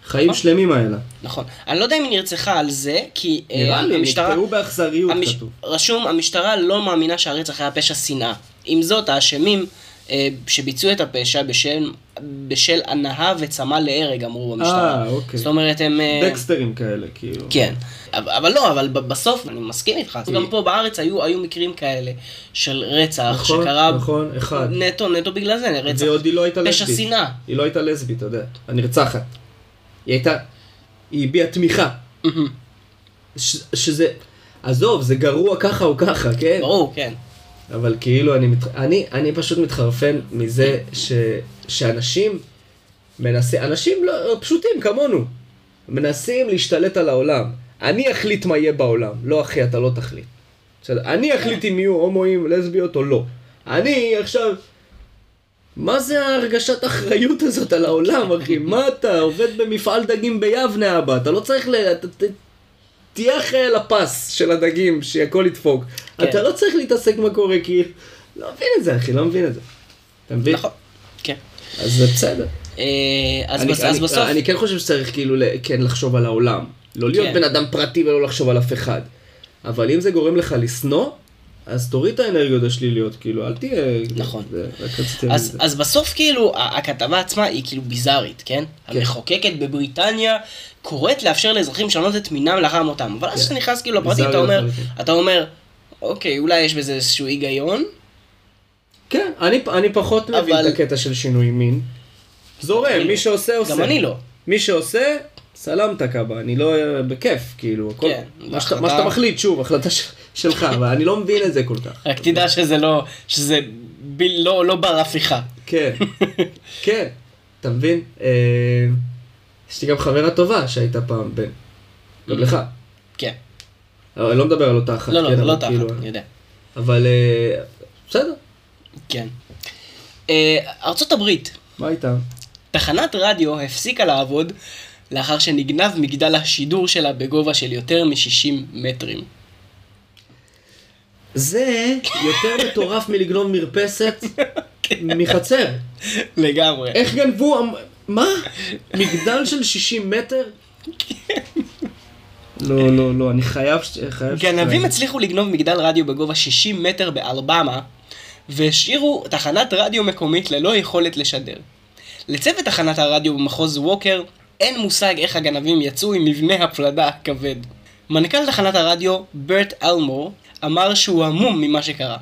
חיים נכון. שלמים האלה. נכון. אני לא יודע אם היא נרצחה על זה, כי אה, נראה לי, המשטרה... נקטעו באכזריות, המש... כתוב. רשום, המשטרה לא מאמינה שהרצח היה פשע שנאה. עם זאת, האשמים אה, שביצעו את הפשע בשל, בשל הנאה וצמא להרג, אמרו במשטרה. אה, אוקיי. זאת אומרת, הם... אה, דקסטרים כאלה, כאילו. כן. אבל אבל לא, אבל בסוף, אני מסכים איתך. גם פה בארץ היו, היו מקרים כאלה של רצח, נכון, שקרה נכון, אחד. נטו, נטו בגלל זה, רצח. ועוד היא לא הייתה פשע לסבית. שנאה. היא לא הייתה לסבית, אתה יודע. הנרצחת. היא הייתה... היא הביעה תמיכה. ש- שזה... עזוב, זה גרוע ככה או ככה, כן? ברור, כן. אבל כאילו, אני, מת... אני, אני פשוט מתחרפן מזה ש... שאנשים מנסים, אנשים לא, פשוטים כמונו, מנסים להשתלט על העולם. אני אחליט מה יהיה בעולם, לא אחי, אתה לא תחליט. בסדר? אני אחליט אם יהיו הומואים, לסביות או לא. אני עכשיו... מה זה ההרגשת אחריות הזאת על העולם, אחי? מה אתה עובד במפעל דגים ביבנה, אבא? אתה לא צריך ל... אתה, ת... תהיה אחראי על הפס של הדגים, שהכל ידפוק. כן. אתה לא צריך להתעסק מה קורה, כי... לא מבין את זה, אחי, לא מבין את זה. אתה מבין? נכון. כן. אז זה בסדר. אה, אז אני, בס- אני, אז בסוף... אני כן חושב שצריך כאילו כן לחשוב על העולם. לא להיות כן. בן אדם פרטי ולא לחשוב על אף אחד. אבל אם זה גורם לך לשנוא, אז תוריד את האנרגיות השליליות, כאילו, אל תהיה... נכון. זה, אז. אז בסוף כאילו הכתבה עצמה היא כאילו ביזארית, כן? המחוקקת בבריטניה קוראת לאפשר לאזרחים לשנות את מינם לאחר מותם. אבל אז כן. כשאתה נכנס כאילו לפרטים, אתה אומר. אתה אומר, אוקיי, אולי יש בזה איזשהו היגיון, כן, אני, אני פחות מבין אבל- את הקטע של שינוי מין. זורם, מי לא. שעושה עושה. גם אני לא. מי שעושה, סלמת קאבה, אני לא... בכיף, כאילו, הכל... כן, מה, שאתה, מחליט, שוב, החלטה ש, שלך, אבל אני לא מבין את זה כל כך. רק תדע שזה לא, שזה ב, לא, לא בר הפיכה. כן, [laughs] כן, אתה מבין? אה, יש לי גם חברה טובה שהייתה פעם בן. גם לך. כן. אבל אני לא מדבר על אותה אחת. לא, לא, כן, לא תחת, כאילו- אני יודע. אבל אה, בסדר, כן. אה, ארצות הברית, מה איתה? תחנת רדיו הפסיקה לעבוד לאחר שנגנב מגדל השידור שלה בגובה של יותר מ-60 מטרים. זה יותר מטורף מלגנוב מרפסת מחצר. לגמרי. איך גנבו, מה? מגדל של 60 מטר? לא, לא, לא, אני חייב, ש-. גנבים. הצליחו לגנוב מגדל רדיו בגובה 60 מטר באלבמה, והשאירו תחנת רדיו מקומית ללא יכולת לשדר. לצוות תחנת הרדיו במחוז ווקר אין מושג איך הגנבים יצאו עם מבנה הפלדה הכבד. מנכ"ל תחנת הרדיו, ברט אלמור, אמר שהוא המום ממה שקרה.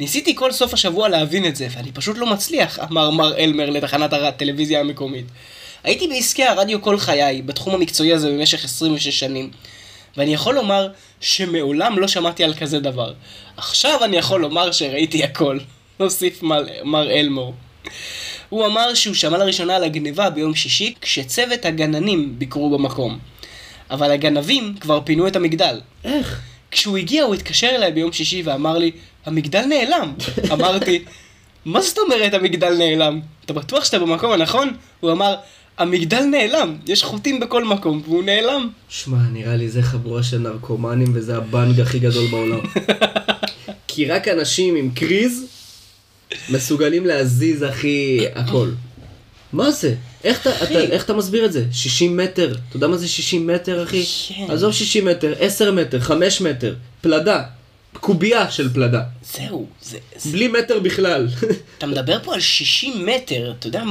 ניסיתי כל סוף השבוע להבין את זה, ואני פשוט לא מצליח, אמר מר אלמר לתחנת הטלוויזיה המקומית. הייתי בעסקי הרדיו כל חיי, בתחום המקצועי הזה במשך 26 שנים, ואני יכול לומר שמעולם לא שמעתי על כזה דבר. עכשיו אני יכול לומר שראיתי הכל, [laughs] הוסיף מר, מר אלמור. הוא אמר שהוא שמע לראשונה על הגניבה ביום שישי כשצוות הגננים ביקרו במקום. אבל הגנבים כבר פינו את המגדל. איך? כשהוא הגיע הוא התקשר אליי ביום שישי ואמר לי, המגדל נעלם. [laughs] אמרתי, מה זאת אומרת המגדל נעלם? אתה בטוח שאתה במקום הנכון? הוא אמר, המגדל נעלם, יש חוטים בכל מקום, והוא נעלם. שמע, נראה לי זה חבורה של נרקומנים וזה הבנג הכי גדול בעולם. [laughs] כי רק אנשים עם קריז מסוגלים להזיז, אחי, הכל. מה זה? איך אתה, אחי. אתה, איך אתה מסביר את זה? 60 מטר. אתה יודע מה זה 60 מטר, אחי? כן. עזוב 60 מטר, 10 מטר, 5 מטר. פלדה. קובייה של פלדה. זהו, זה, זה... בלי מטר בכלל. [laughs] אתה מדבר פה על 60 מטר, אתה יודע,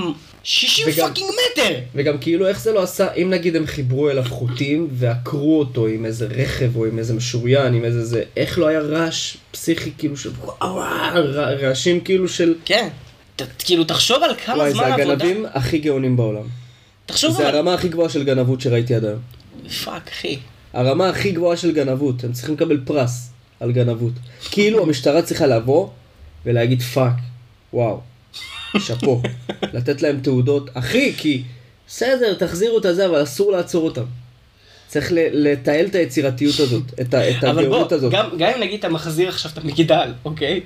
60 וגם- fucking מטר! וגם כאילו איך זה לא עשה, אם נגיד הם חיברו אליו חוטים ועקרו אותו עם איזה רכב או עם איזה משוריין, עם איזה זה, איך לא היה רעש פסיכי כאילו של רעשים כאילו של... כן. ת, כאילו, תחשוב על כמה וואי, זמן זה עבודה. הגנבים הכי גאונים בעולם. תחשוב זה על... הרמה הכי גבוהה של גנבות שראיתי עד היום. fuck, אחי. הרמה הכי גבוהה של גנבות, הם צריכים לקבל פרס על גנבות. כאילו המשטרה צריכה לבוא ולהגיד fuck, וואו, שאפו. [laughs] לתת להם תעודות, אחי, כי בסדר, תחזירו את הזה, אבל אסור לעצור אותם. צריך לתעל את היצירתיות הזאת, את ה- את אבל בוא, הגאונות הזאת. גם, גם אם נגיד אתה מחזיר עכשיו את המגדל, אוקיי?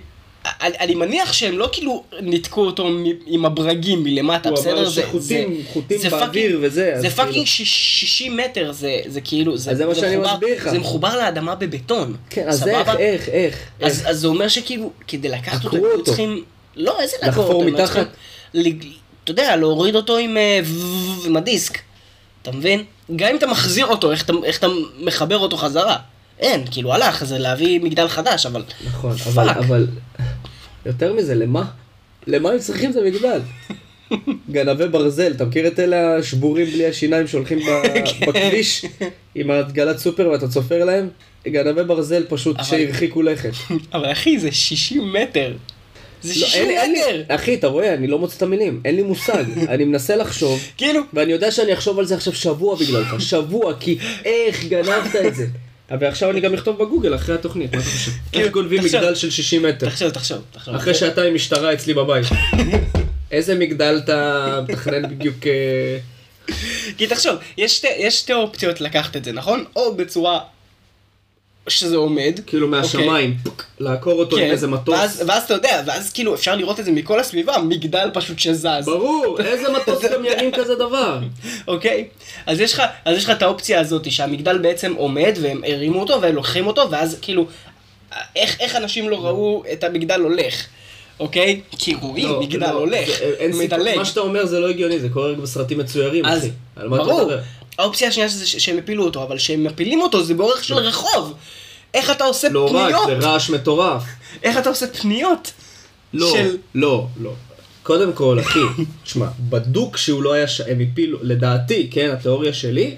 אני, אני מניח שהם לא כאילו ניתקו אותו מ- עם הברגים מלמטה, בסדר? זה- שחוטים- זה- חוטים זה באוויר fucking- וזה, זה כאילו- fucking שיש- 60 מטר, זה, זה כאילו, אז זה מה שאני מחובר- מסביר לך. זה מחובר לאדמה בבטון. כן, אז? איך, איך, איך? אז, איך? אז זה אומר שכאילו, כדי לקחת אותו, אותו. צריכים... לא, איזה לחפור לעקור אותו? היו מתחת? אתה יודע, להוריד אותו עם, אה, עם הדיסק. אתה מבין? גם אם אתה מחזיר אותו, איך אתה, איך אתה מחבר אותו חזרה? אין, כאילו הלך, זה להביא מגדל חדש, אבל... נכון, אבל, fuck. אבל, יותר מזה, למה? למה הם צריכים את המגדל? גנבי ברזל, אתה מכיר את אלה השבורים בלי השיניים שהולכים [laughs] כן. בכביש עם העגלת סופר ואתה צופר להם? גנבי ברזל פשוט שהרחיקו לכת. [laughs] אבל אחי, זה 60 מטר. זה לא, 60 אין לי- אין לי- מטר! אחי, אתה רואה, אני לא מוצא את המילים, אין לי מושג. [laughs] אני מנסה לחשוב, כאילו, ואני יודע שאני אחשוב על זה עכשיו שבוע בגללך, שבוע, כי איך גנבת את זה? ועכשיו אני גם אכתוב בגוגל אחרי התוכנית, מה אתה חושב? איך גונבים. מגדל של 60 מטר? תחשוב, תחשוב, תחשוב. אחרי שאתה עם משטרה אצלי בבית. [laughs] איזה מגדל אתה מתכנן בדיוק... אה, כי תחשוב, יש שתי אופציות לקחת את זה, נכון? או בצורה שזה עומד. כאילו מהשמיים, פוק, לעקור אותו עם איזה מטוס? אוקיי. כן. ואז, ואז אתה יודע, ואז כאילו אפשר לראות את זה מכל הסביבה, מגדל פשוט שזז. ברור, [laughs] איזה מטוס גם ירים כזה דבר? אוקיי? אז יש לך, אז יש לך את האופציה הזאת שהמגדל בעצם עומד והם הרימו אותו והם לוקחים אותו ואז כאילו, איך, איך אנשים לא ראו את המגדל הולך? אוקיי? כי רואים, לא, מגדל לא, הולך, זה- אין סיכוי, מדלג. מה שאתה אומר זה לא הגיוני, זה קורה רק בסרטים מצוירים, אז אחי. ברור? האופציה השנייה זה ש- שהם הפילו אותו, אבל כשהם מפילים אותו זה באורך של רחוב. איך אתה עושה לא רק, פניות? זה רעש מטורף. [laughs] איך אתה עושה פניות? לא, של- לא, לא. קודם כל, אחי, [laughs] תשמע, בדוק שהוא לא היה, ש... הם הפילו, לדעתי, כן, התיאוריה שלי,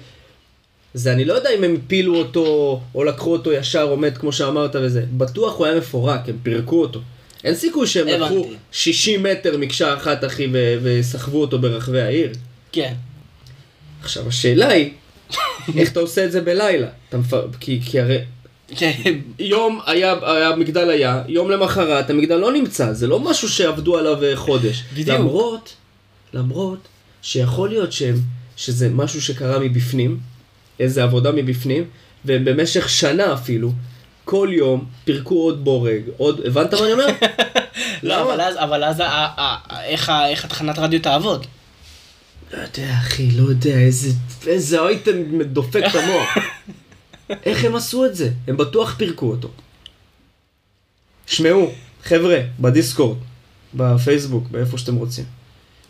זה אני לא יודע אם הם הפילו אותו, או לקחו אותו ישר עומד כמו שאמרת וזה, בטוח הוא היה מפורק, הם פירקו אותו. אין סיכוי שהם. לקחו 60 מטר מקשה אחת, אחי, ו- וסחבו אותו ברחבי העיר. כן. עכשיו, השאלה היא, איך אתה עושה את זה בלילה? אתה מפ... כי, כי הרי כן. יום היה, המגדל היה, יום למחרת המגדל לא נמצא, זה לא משהו שעבדו עליו אה, חודש. בדיוק. למרות, למרות שיכול להיות שהם, שזה משהו שקרה מבפנים, איזה עבודה מבפנים, והם במשך שנה אפילו, כל יום פירקו עוד בורג, עוד, הבנת מה אני אומר? [laughs] לא? אבל אז, אבל אז איך התחנת רדיו תעבוד? לא יודע, אחי, לא יודע, איזה, איזה אייטם דופק את המוח. איך הם עשו את זה? הם בטוח פירקו אותו. שמעו, חבר'ה, בדיסקורד, בפייסבוק, באיפה שאתם רוצים.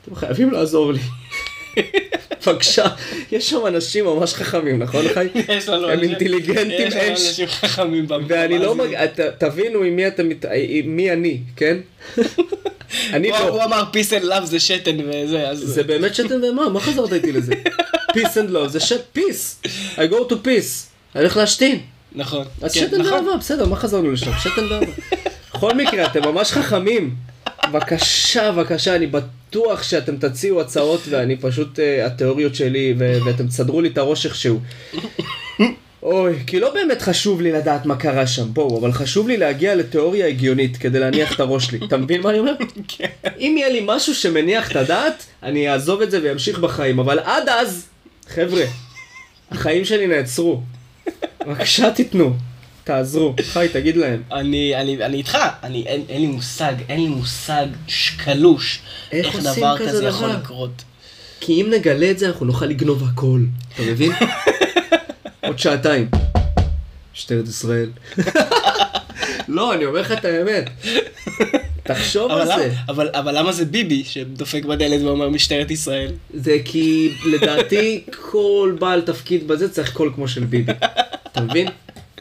אתם חייבים לעזור לי. [laughs] בבקשה, יש שם אנשים ממש חכמים, נכון חי? [laughs] יש לנו הם אנשים- אינטליגנטים יש לנו. אנשים חכמים במ- ואני לא. מג... תבינו עם מי אתם, מת- עם מי אני, כן? [laughs] אני לא. הוא אמר peace and love זה שתן וזה, אז... זה באמת שתן ומה? מה חזרת איתי לזה? [laughs] peace and love, זה שת peace. I go to peace. אני הולך להשתין. נכון. אז כן, שתן נכון. ואהבה, בסדר, מה חזרנו לשם? שתן ואהבה. בכל מקרה, אתם ממש חכמים. בבקשה, בבקשה, אני בטוח שאתם תציעו הצעות ואני פשוט, אה, התיאוריות שלי, ו- ואתם תסדרו לי את הראש איכשהו. אוי, כי לא באמת חשוב לי לדעת מה קרה שם, בואו, אבל חשוב לי להגיע לתיאוריה הגיונית כדי להניח את הראש שלי. אתה מבין מה אני אומר? [laughs] כן. אם יהיה לי משהו שמניח את הדעת, אני אעזוב את זה ואמשיך בחיים, אבל עד אז, חבר'ה, החיים שלי נעצרו. בבקשה תיתנו, תעזרו. חי, תגיד להם. אני, אני, אני איתך, אני, אין, אין לי מושג, אין לי מושג שקלוש איך איך דבר כזה כזה יכול? לקרות. כי אם נגלה את זה, אנחנו נוכל לגנוב הכל. אתה מבין? [laughs] עוד שעתיים. משטרת ישראל. לא, אני אומר לך את האמת. תחשוב על זה. אבל, אבל למה זה ביבי שדופק בדלת ואומר משטרת ישראל? זה כי לדעתי כל בעל תפקיד בזה צריך קול כמו של ביבי. אתה מבין?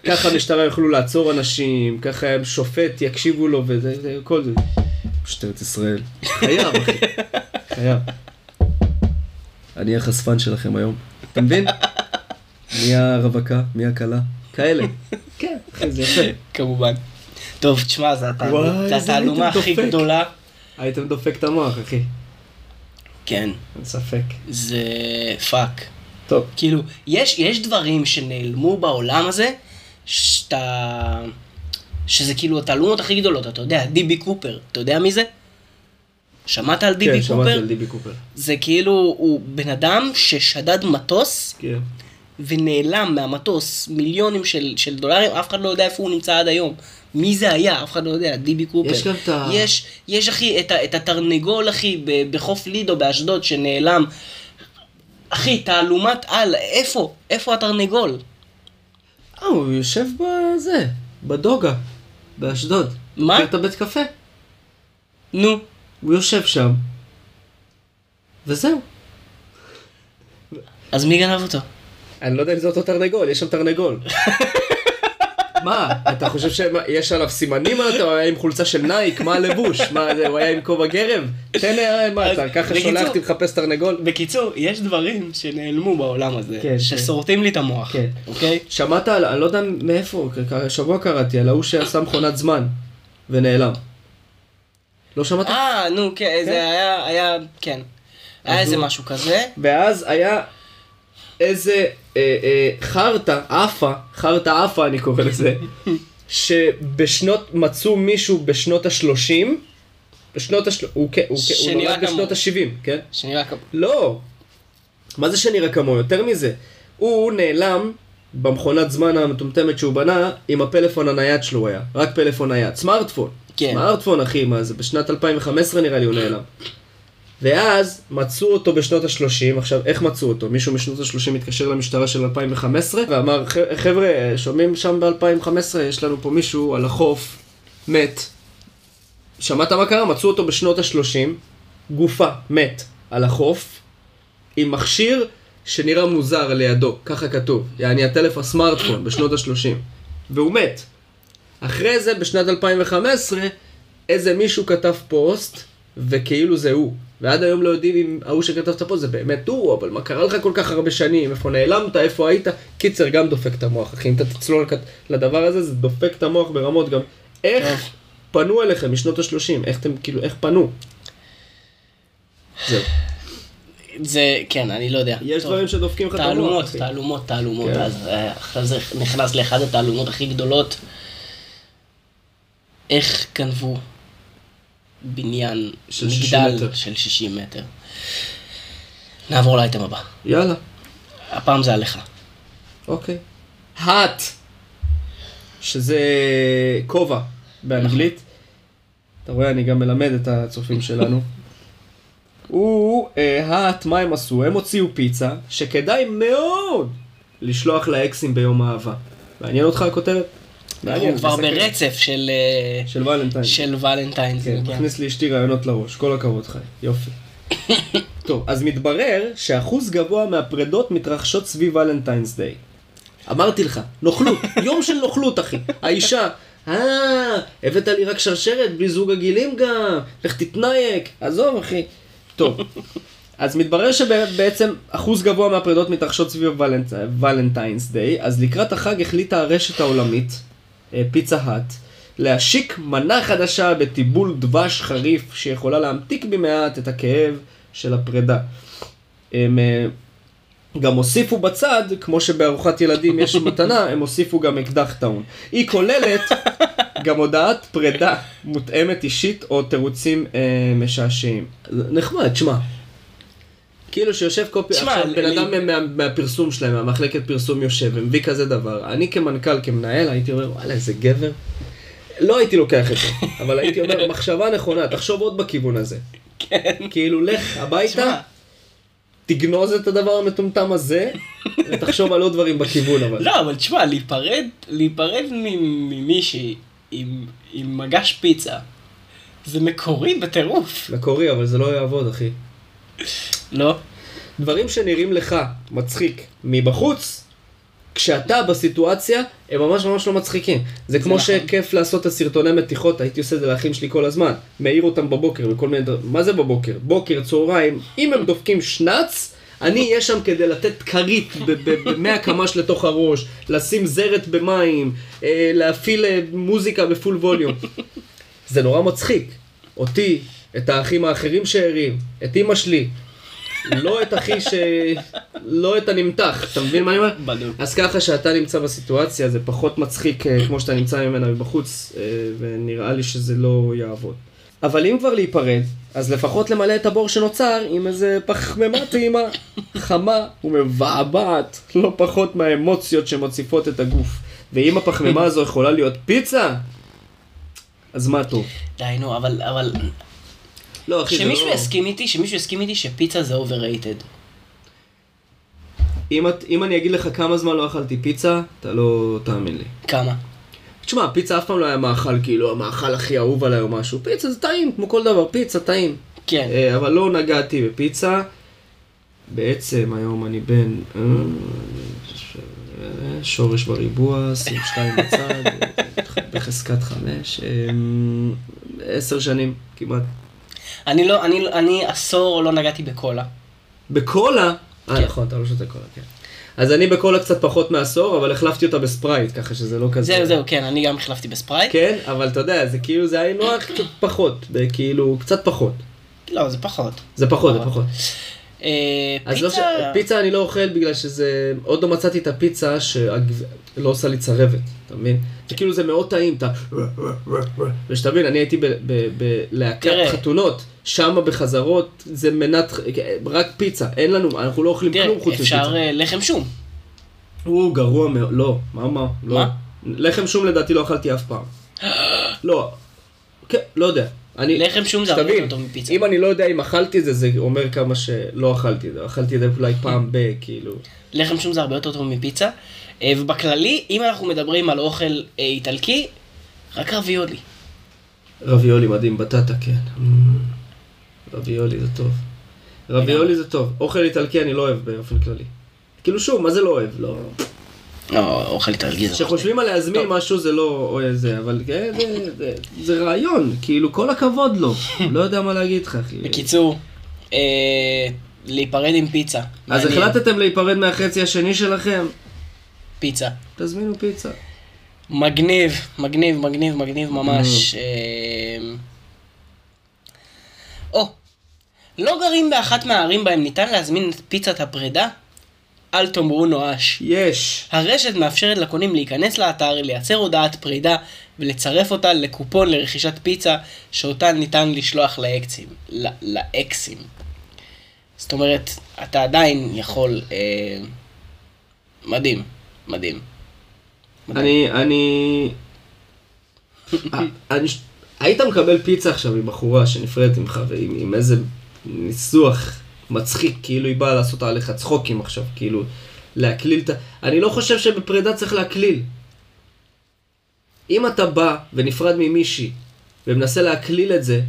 ככה המשטרה יוכלו לעצור אנשים, ככה שופט יקשיבו לו וזה, זה, כל זה. משטרת ישראל. חייב, אחי. חייב. אני החשפן שלכם היום. אתה מבין? מי הרווקה? מי הכלה? כאלה. כן, אחי, זה יפה. [laughs] כמובן. טוב, תשמע, זו התעלומה- הכי. גדולה. הייתם דופק את המוח, אחי. כן, אין ספק. זה fuck. טוב. כאילו, יש, יש דברים שנעלמו בעולם הזה, שאתה... שזה כאילו התעלומות הכי גדולות, אתה יודע, דיבי קופר, אתה יודע מי זה? שמעת על דיבי כן, שמעתי קופר? על דיבי קופר. זה כאילו, הוא בן אדם ששדד מטוס כן. ונעלם מהמטוס מיליונים של, של דולרים, אף אחד לא יודע איפה הוא נמצא עד היום. מי זה היה? אף אחד לא יודע, דיבי קופר. יש גם את ה- יש, יש אחי, את, את התרנגול, אחי, בחוף לידו באשדוד שנעלם. אחי, תעלומת על, איפה? איפה התרנגול? אה, הוא יושב בזה, בדוגה, באשדוד. מה? את הבית קפה? נו, הוא יושב שם. וזהו. אז מי גנב אותו? אני לא יודע אם זה אותו תרנגול, יש שם תרנגול. [laughs] מה, אתה חושב שיש עליו סימנים על הוא היה עם חולצה של נייק, מה הלבוש? מה זה, הוא היה עם כובע גרב? תן לי, מה, אתה ככה בקיצור- שולח אותי לחפש תרנגול? בקיצור, יש דברים שנעלמו בעולם הזה, כן, ששורטים לי את המוח, כן. אוקיי? שמעת על, אני לא יודע מאיפה, שבוע קראתי, על ההוא שעשה מכונת זמן, ונעלם. לא שמעת? אה, נו, כן, כן? זה היה, היה, כן. היה איזה משהו כזה. ואז היה איזה אה, אה, חרטא, עפה, חרטא עפה אני קורא לזה, שבשנות, מצאו מישהו בשנות ה-30, בשנות ה-30, הוא, כן- הוא, כן- הוא נולד בשנות כמוהו. ה-70, כן? שנראה כמו... לא. מה זה שנראה כמוהו? יותר מזה. הוא נעלם במכונת זמן המטומטמת שהוא בנה, עם הפלאפון הנייד שלו היה. רק פלאפון נייד. סמארטפון. כן. סמארטפון, אחי, מה זה? בשנת 2015 נראה לי הוא נעלם. ואז מצאו אותו בשנות ה-30, עכשיו איך מצאו אותו? מישהו משנות ה-30 התקשר למשטרה של 2015 ואמר, "ח- חבר'ה, שומעים שם ב-2015, יש לנו פה מישהו על החוף, מת. שמעת מה קרה? מצאו אותו בשנות ה-30, גופה, מת, על החוף, עם מכשיר שנראה מוזר לידו, ככה כתוב, יעני הטלפון הסמארטפון בשנות ה-30, והוא מת. אחרי זה, בשנת 2015, איזה מישהו כתב פוסט, וכאילו זה הוא. ועד היום לא יודעים אם ההוא שכתב את הפוסט זה באמת הוא, אבל מה קרה לך כל כך הרבה שנים, איפה נעלמת, איפה היית? קיצר, גם דופק את המוח, אחי, אם אתה תצלול לדבר הזה, זה דופק את המוח ברמות גם. איך פנו אליכם משנות ה-30? איך אתם, כאילו, איך פנו? זהו. זה, כן, אני לא יודע. יש טוב. דברים שדופקים לך את המוח, תעלומות. תעלומות, תעלומות, כן. אז אה, עכשיו זה נכנס לאחד התעלומות הכי גדולות. איך גנבו בניין של 60 מגדל מטר. של 60 מטר. נעבור לאייטם הבא. יאללה, הפעם זה עליך. אוקיי. האט, שזה כובע באנגלית. אתה רואה, אני גם מלמד את הצופים שלנו. [laughs] הוא, אה, האט, מה הם עשו? הם הוציאו פיצה שכדאי מאוד לשלוח לאקסים ביום האהבה. מעניין אותך הכותרת? אנחנו כבר. ברצף של אה, של ולנטיין. של ולנטיינס. כן, כן. מכניס לאשתי רעיונות לראש, כל הכבוד חי, יופי. [laughs] טוב, אז מתברר שאחוז גבוה מהפרדות מתרחשות סביב ולנטיינס דיי. אמרתי לך, נוכלות, [laughs] יום של נוכלות אחי. האישה, אה, הבאת לי רק שרשרת בלי זוג הגילים גם, לך תתנייק, עזוב אחי. טוב, אז מתברר שבעצם אחוז גבוה מהפרדות מתרחשות סביב ולנט- ולנטיינס דיי, אז לקראת החג החליטה הרשת העולמית, פיצה האט, להשיק מנה חדשה בטיבול דבש חריף שיכולה להמתיק במעט את הכאב של הפרידה. הם אה, גם הוסיפו בצד, כמו שבארוחת ילדים יש [laughs] מתנה, הם הוסיפו גם אקדח טעון. היא כוללת גם הודעת פרידה מותאמת אישית או תירוצים אה, משעשעים. נחמד, שמע. כאילו שיושב קופי, תשמע, עכשיו בן לי- אדם מה, מהפרסום שלהם, מהמחלקת פרסום יושב ומביא כזה דבר. אני כמנכ"ל, כמנהל, הייתי אומר, וואלה, איזה גבר. לא הייתי לוקח את זה, [laughs] אבל הייתי אומר, מחשבה נכונה, תחשוב עוד בכיוון הזה. כן. כאילו, לך הביתה, תגנוז את הדבר המטומטם הזה, ותחשוב על עוד דברים בכיוון, אבל. לא, אבל תשמע, להיפרד, להיפרד ממישהי עם, עם מגש פיצה, זה מקורי בטירוף. מקורי, אבל זה לא יעבוד, אחי. לא? דברים שנראים לך מצחיק מבחוץ, כשאתה בסיטואציה, הם ממש ממש לא מצחיקים. זה כמו נכון. שכיף לעשות את הסרטוני מתיחות, הייתי עושה את זה לאחים שלי כל הזמן. מעיר אותם בבוקר בכל מיני דבר, מה זה בבוקר? בוקר, צהריים, אם הם דופקים שנץ, אני אהיה שם כדי לתת כרית ב-100 קמ"ש לתוך הראש, לשים זרת במים, אה, להפעיל אה, מוזיקה בפול ווליום. זה נורא מצחיק. אותי, את האחים האחרים שערים, את אימא שלי, לא את אחי ש... לא את הנמתח, אתה מבין מה אני אומר? בדיוק. אז ככה שאתה נמצא בסיטואציה זה פחות מצחיק אה, כמו שאתה נמצא ממנה מבחוץ, אה, ונראה לי שזה לא יעבוד. אבל אם כבר להיפרד, אז לפחות למלא את הבור שנוצר עם איזה פחמימה טעימה, חמה ומבעבעת, לא פחות מהאמוציות שמציפות את הגוף. ואם הפחמימה הזו יכולה להיות פיצה, אז מה טוב. די, נו, אבל, אבל... לא, אחי, שמישהו לא... יסכים איתי, שמישהו יסכים איתי שפיצה זה overrated. אם, את, אם אני אגיד לך כמה זמן לא אכלתי פיצה, אתה לא תאמין לי. כמה? תשמע, פיצה אף פעם לא היה מאכל, כאילו, המאכל הכי אהוב עליי או משהו. פיצה זה טעים, כמו כל דבר, פיצה טעים. כן. אה, אבל לא נגעתי בפיצה. בעצם היום אני בן... אה, שורש בריבוע, שים שתיים בצד, [laughs] בחזקת חמש, אה, עשר שנים כמעט. אני לא, אני, אני עשור לא נגעתי בקולה. בקולה? אה כן. נכון, אתה לא שותה קולה, כן. אז אני בקולה קצת פחות מעשור, אבל החלפתי אותה בספרייט, ככה שזה לא כזה... זהו, זהו, כן, אני גם החלפתי בספרייט. כן, אבל אתה יודע, זה כאילו, זה היינו [coughs] קצת פחות, כאילו, קצת פחות. לא, זה פחות. זה פחות, זה פחות. פחות. אה, אז לא ש... פיצה... פיצה אני לא אוכל בגלל שזה... עוד לא מצאתי את הפיצה שלא לא עושה לי צרבת, אתה מבין? זה כאילו זה מאוד טעים, אתה... ושתבין, אני הייתי בלהקת. חתונות, שמה בחזרות, זה מנת... רק פיצה, אין לנו, אנחנו לא אוכלים כלום חוץ מפיצה. אפשר אה, לחם שום. הוא גרוע מאוד, לא, מה מה? לא. מה? לחם שום לדעתי לא אכלתי אף פעם. [gasps] לא, כן, לא יודע. אני, לחם שום זה הרבה יותר טוב מפיצה. אם אני לא יודע אם אכלתי את זה, זה אומר כמה שלא אכלתי את זה. אכלתי את זה אולי פעם ב... כאילו. לחם שום זה הרבה יותר טוב מפיצה. אה, ובכללי, אם אנחנו מדברים על אוכל אה, איטלקי, רק רביולי. רביולי מדהים, בטטה, כן. רביולי זה טוב. רביולי זה טוב. אוכל איטלקי אני לא אוהב באופן כללי. כאילו שוב, מה זה לא אוהב? לא... לא, אוכל זה... כשחושבים על להזמין טוב. משהו זה לא או זה, אבל כן, זה- רעיון, כאילו כל הכבוד לו. [laughs] לא יודע מה להגיד לך. בקיצור, אה, להיפרד עם פיצה. אז. החלטתם להיפרד מהחצי השני שלכם? פיצה. תזמינו פיצה. מגניב, מגניב, מגניב, מגניב ממש. אה, או, לא גרים באחת מהערים בהם ניתן להזמין את פיצת הפרידה? אל תאמרו נואש. יש. הרשת מאפשרת לקונים להיכנס לאתר, לייצר הודעת פרידה ולצרף אותה לקופון לרכישת פיצה שאותה ניתן לשלוח לאקסים. לאקסים. זאת אומרת, אתה עדיין יכול... אה, מדהים, מדהים. אני, אני... [laughs] אה, אני... היית מקבל פיצה עכשיו מבחורה שנפרדת ממך ועם עם איזה ניסוח מצחיק, כאילו היא באה לעשות עליך צחוקים עכשיו, כאילו להקליל את ה... אני לא חושב שבפרידה צריך להקליל. אם אתה בא ונפרד ממישהי ומנסה להקליל את זה,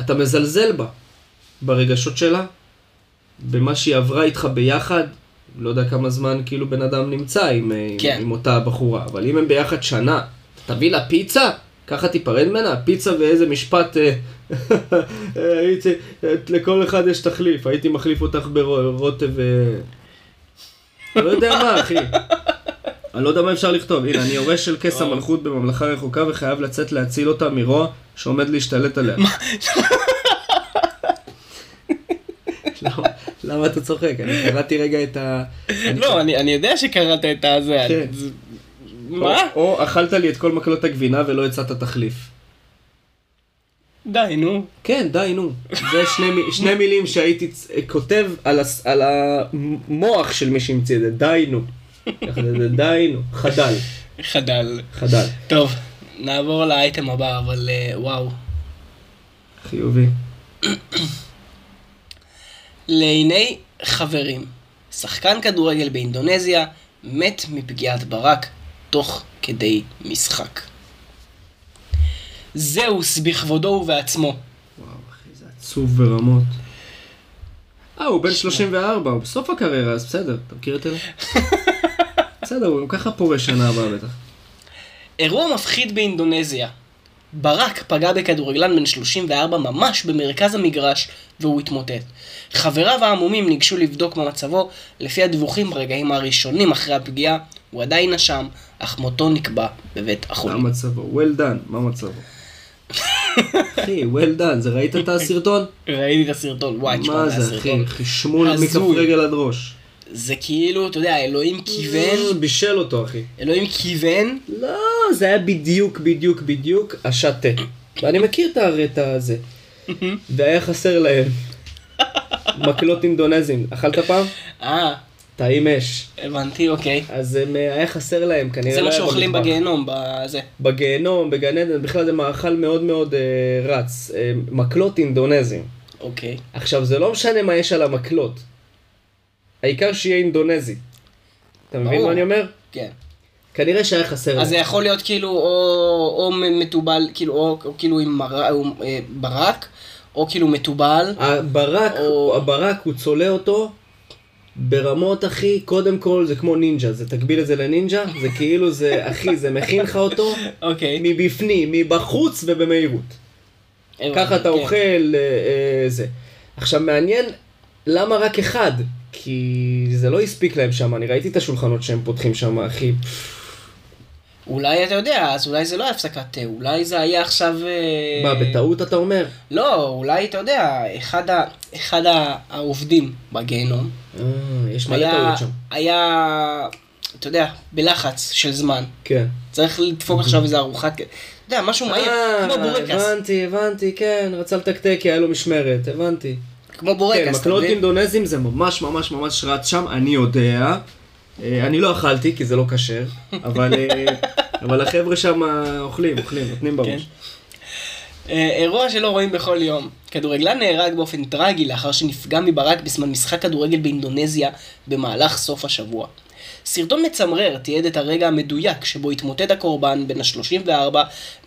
אתה מזלזל בה, ברגשות שלה, במה שהיא עברה איתך ביחד, לא יודע כמה זמן כאילו בן אדם נמצא עם, אה, כן. עם, עם אותה בחורה, אבל אם הם ביחד שנה, תביא לה פיצה? ככה תיפרד ממנה? פיצה ואיזה משפט, אה, אה, הייתי, לכל אחד יש תחליף, הייתי מחליף אותך ברוטב, אה, לא יודע מה אחי. אני לא יודע מה אפשר לכתוב, הנה אני יורש של כס המלכות בממלכה רחוקה וחייב לצאת להציל אותה מרוע שעומד להשתלט עליה. למה- אתה צוחק? אני קראתי רגע את ה... לא, אני, אני יודע שקראת את הזה. מה? או, או אכלת לי את כל מקלות הגבינה ולא הצעת תחליף. די, נו. כן, די, נו. זה שני, שני מילים שהייתי כותב על, הס, על המוח של מי שהמציא את זה, די, נו. די, נו. חדל, חדל. חדל. טוב, נעבור לאייטם הבא, אבל אה, וואו. חיובי. לעיני חברים, שחקן כדורגל באינדונזיה מת מפגיעת ברק תוך כדי משחק. זהוס בכבודו ובעצמו. וואו, אחי, זה עצוב ברמות. אה, הוא בן 34, הוא בסוף הקריירה, אז בסדר, אתה מכיר את אלה? [laughs] בסדר, הוא גם ככה פורש שנה הבאה בטח. אירוע מפחיד באינדונזיה. ברק פגע בכדורגלן בן 34 ממש במרכז המגרש והוא התמוטט. חבריו העמומים ניגשו לבדוק מה מצבו, לפי הדיווחים ברגעים הראשונים אחרי הפגיעה, הוא עדיין נשם, אך מותו נקבע בבית מה החולים. מצבו? well done, מה מצבו? אחי, well done, זה ראית את הסרטון? ראיתי את הסרטון, וואי, תשמע, מה זה זה, אחי? הסרטון. חשמול. מכף רגל עד ראש. זה כאילו, אתה יודע, אלוהים כיוון, בישל אותו, אחי. אלוהים כיוון, לא, זה היה בדיוק, בדיוק, בדיוק השעה תה. ואני מכיר את הר- את הזה. והיה חסר להם [laughs] מקלות אינדונזיים. אכלת פעם? אה, טעים אש. הבנתי, אוקיי. אז הם, אה, היה חסר להם, כנראה זה לא מה שאוכלים. בגיהנום, בזה. בגיהנום, בגן עדן, בכלל זה מאכל מאוד מאוד אה, רץ. אה, מקלות אינדונזיים. אוקיי. עכשיו, זה לא משנה מה יש על המקלות. העיקר שיהיה אינדונזי. אתה מבין ברור. מה אני אומר? כן. כנראה שהיה חסר אז להם. זה יכול להיות כאילו או, או מתובל, כאילו, או, או כאילו עם מר, או, אה, ברק, או כאילו מתובל. הברק, או- הברק, הוא צולע אותו ברמות, אחי, קודם כל זה כמו נינג'ה, זה תקביל את זה לנינג'ה, זה כאילו זה, אחי, זה מכין לך אותו אוקיי. מבפנים, מבחוץ ובמהירות. ככה אתה כן. אוכל אה, אה, זה. עכשיו מעניין למה רק אחד, כי זה לא הספיק להם שם, אני ראיתי את השולחנות שהם פותחים שם, אחי. אולי אתה יודע, אז אולי זה לא היה הפסקת תה, אולי זה היה עכשיו... אה, מה, בטעות אתה אומר? לא, אולי אתה יודע, אחד, ה, אחד העובדים בגיהנום, אה, יש מלא טעות שם. היה, אתה יודע, בלחץ של זמן. כן. צריך לדפוק [laughs] עכשיו איזה ארוחת, אתה יודע, משהו מהיר, אה, כמו בורקס, הבנתי, הבנתי, כן, רצה לתקתק כי היה לו משמרת, הבנתי. כמו בורקס, כן, מקלות? אינדונזים זה ממש ממש ממש רץ שם, אני יודע. אה, אני לא אכלתי כי זה לא כשר, אבל אה, [laughs] אבל החבר'ה שם אוכלים, אוכלים, נותנים בראש. כן. אירוע שלא רואים בכל יום. כדורגלן נהרג באופן טרגי לאחר שנפגע מברק בזמן משחק כדורגל באינדונזיה במהלך סוף השבוע. סרטון מצמרר תיעד את הרגע המדויק שבו התמוטט הקורבן בן ה-34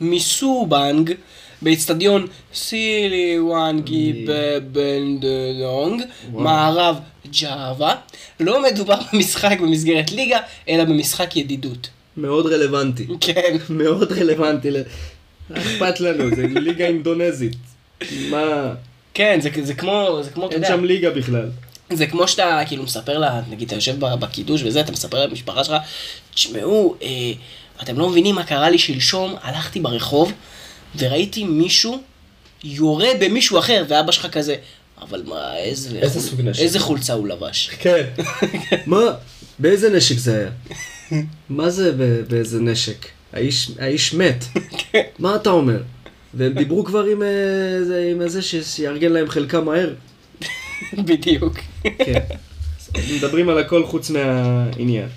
מסובנג באצטדיון סילי וואנגי בבנדלונג. מערב ג'אווה. לא מדובר במשחק במסגרת ליגה, אלא במשחק ידידות. מאוד רלוונטי. כן. [laughs] מאוד רלוונטי. אכפת לנו, זה ליגה אינדונזית. מה, כן, זה, זה כמו, זה כמו, אתה אין יודע, שם ליגה בכלל. זה כמו שאתה כאילו מספר לה, נגיד אתה יושב בקידוש וזה, אתה מספר למשפחה שלך, תשמעו, אה, אתם לא מבינים מה קרה לי שלשום, הלכתי ברחוב וראיתי מישהו יורה במישהו אחר, ואבא שלך כזה, אבל מה, איזה, איזה סוג נשק? איזה חולצה הוא לבש. כן. [laughs] מה? באיזה נשק זה היה? מה זה באיזה נשק? האיש, האיש מת. מה אתה אומר? והם דיברו כבר עם, אה, זה, עם איזה ש- שיארגן להם חלקה מהר. בדיוק. כן. מדברים על הכל חוץ מהעניין.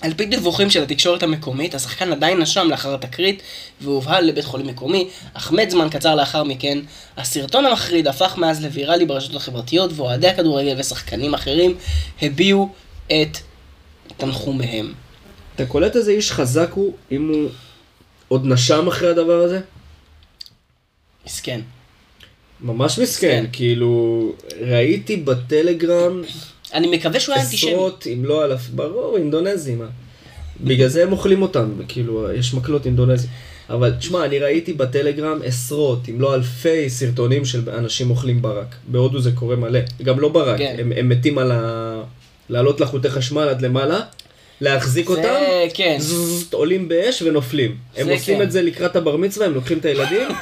על פי דיווחים של התקשורת המקומית, השחקן עדיין נשם לאחר התקרית והובהל לבית חולים מקומי, אך מת זמן קצר לאחר מכן. הסרטון המחריד הפך מאז לוויראלי ברשתות החברתיות, ואוהדי הכדורגל ושחקנים אחרים הביעו את תנחומיהם. אתה קולט איזה איש חזק הוא, אם הוא עוד נשם אחרי הדבר הזה? מסכן. ממש מסכן, מסכן. כאילו, ראיתי בטלגרם אני מקווה שהוא היה אנטישמי. עשרות, אם לא אלף, ברור, אינדונזים. בגלל זה הם אוכלים אותם, כאילו, יש מקלות אינדונזים. אבל תשמע, אני ראיתי בטלגרם עשרות, אם לא אלפי סרטונים של אנשים אוכלים ברק. בהודו זה קורה מלא. גם לא ברק, כן. הם, הם מתים על ה... לעלות לחוטי חשמל עד למעלה, להחזיק אותם, זה, כן. זזז, עולים באש ונופלים. הם עושים כן. את זה לקראת הבר מצווה, הם לוקחים את הילדים. [laughs]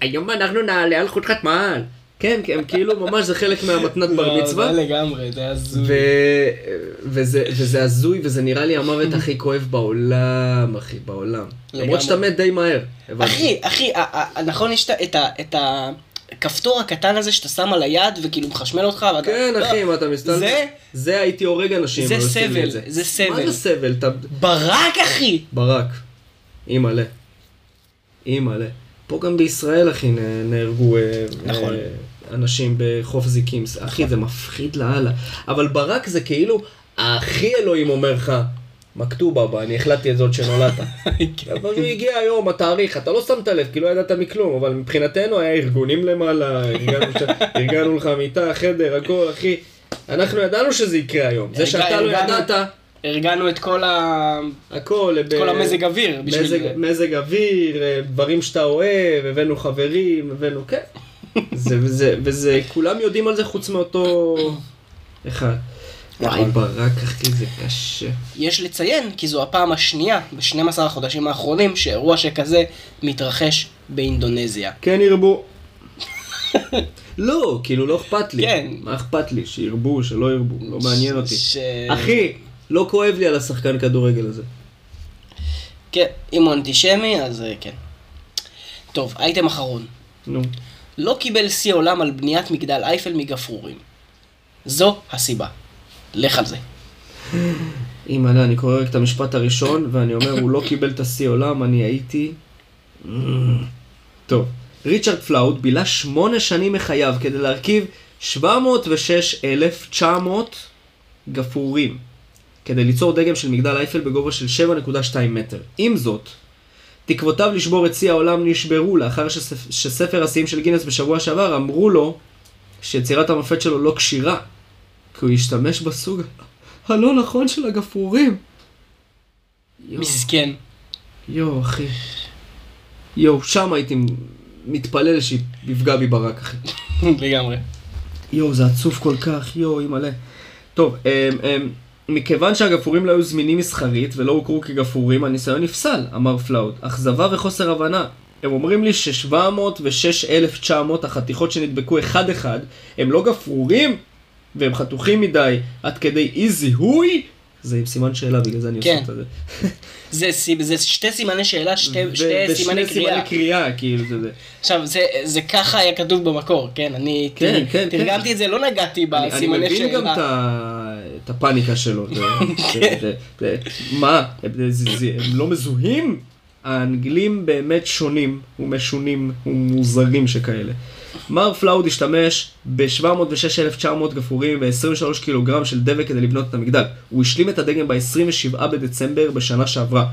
היום אנחנו נעלה על חוט חתמל. כן, כן, הם כאילו ממש זה חלק מהמתנת בר לא, מצווה. זה לגמרי, זה הזוי. וזה, הזוי, וזה נראה לי המוות הכי כואב בעולם, אחי, בעולם. למרות שאתה מת די מהר. אחי, אחי, נכון יש את ה- הכפתור הקטן הזה שאתה שם על היד וכאילו מחשמל אותך ואתה... כן, לא, אחי, מה אתה מסתכל? זה זה הייתי הורג אנשים. זה לי סבל, זה. סבל. מה זה סבל? ברק אחי! ברק. אימא'לה. אימא'לה. פה גם בישראל, אחי, נהרגו אה, נכון. אה, אנשים בחוף זיקים. אחי, זה מפחיד לאללה. אבל ברק זה כאילו, הכי אלוהים אומר לך, מכתובה בה, אני החלטתי את זאת שנולדת. [laughs] כן. אבל הוא הגיע היום, התאריך, אתה לא שמת לב, כי לא ידעת מכלום, אבל מבחינתנו היה ארגונים למעלה, ארגנו, ש... [laughs] ארגנו לך מיטה, חדר, הכל, אחי. אנחנו ידענו שזה יקרה היום. זה שאתה לא ידעת, ארגנו את כל ה... הכל. את כל המזג אוויר בשביל מזג. מזג אוויר, אה, דברים שאתה אוהב, הבאנו חברים, הבאנו, כן. זה, וזה, וזה, כולם יודעים על זה חוץ מאותו אחד. וואי. ברק, אחי, זה קשה. יש לציין כי זו הפעם השנייה ב-12 החודשים האחרונים שאירוע שכזה מתרחש באינדונזיה. כן ירבו. לא, כאילו לא אכפת לי. כן. מה אכפת לי? שירבו, שלא ירבו, לא מעניין אותי. ש- אחי, לא כואב לי על השחקן כדורגל הזה. כן, אם הוא אנטישמי אז אה, כן. טוב, אייטם אחרון. נו. לא קיבל שיא עולם על בניית מגדל אייפל מגפרורים. זו הסיבה. לך על זה. אימא'לה, אני קורא רק את המשפט הראשון, ואני אומר, הוא לא קיבל את השיא עולם, אני הייתי... טוב. ריצ'רד פלאוד בילה שמונה שנים מחייו כדי להרכיב 706,900 גפרורים, כדי ליצור דגם של מגדל אייפל בגובה של 7.2 מטר. עם זאת, תקוותיו לשבור את שיא העולם נשברו לאחר שספ... שספר השיאים של גינס בשבוע שעבר אמרו לו שיצירת המופת שלו לא כשירה, כי הוא השתמש בסוג הלא נכון של הגפרורים. מסכן. יואו, אחי. יואו, שם הייתי מתפלל שיפגע בי ברק, אחי. [laughs] לגמרי. יואו, זה עצוב כל כך, יואו, אימא'לה. טוב, אמ, אמ, מכיוון שהגפרורים לא היו זמינים מסחרית ולא הוכרו כגפרורים, הניסיון נפסל, אמר פלאוד. אכזבה וחוסר הבנה. הם אומרים לי ש-706,900 החתיכות שנדבקו אחד-אחד הם לא גפרורים והם חתוכים מדי עד כדי אי זיהוי? זה עם סימן שאלה, בגלל זה אני כן. עושה את זה. זה, סיב- זה שתי סימני שאלה, שתי, ו- שתי ושני סימני קריאה. סימני קריאה, כאילו זה זה. עכשיו, זה, זה ככה היה כתוב במקור, כן? אני כן, תר- כן, תרגמתי כן. את זה, לא נגעתי אני- אני בסימני מבין גם שאלה. את ה- את הפאניקה שלו. כן. [laughs] מה? הם לא מזוהים? האנגלים באמת שונים ומשונים ומוזרים שכאלה. מר פלאוד השתמש ב-706,900 גפרורים ו-23 קילוגרם של דבק כדי לבנות את המגדל. הוא השלים את הדגם ב-27 בדצמבר בשנה שעברה.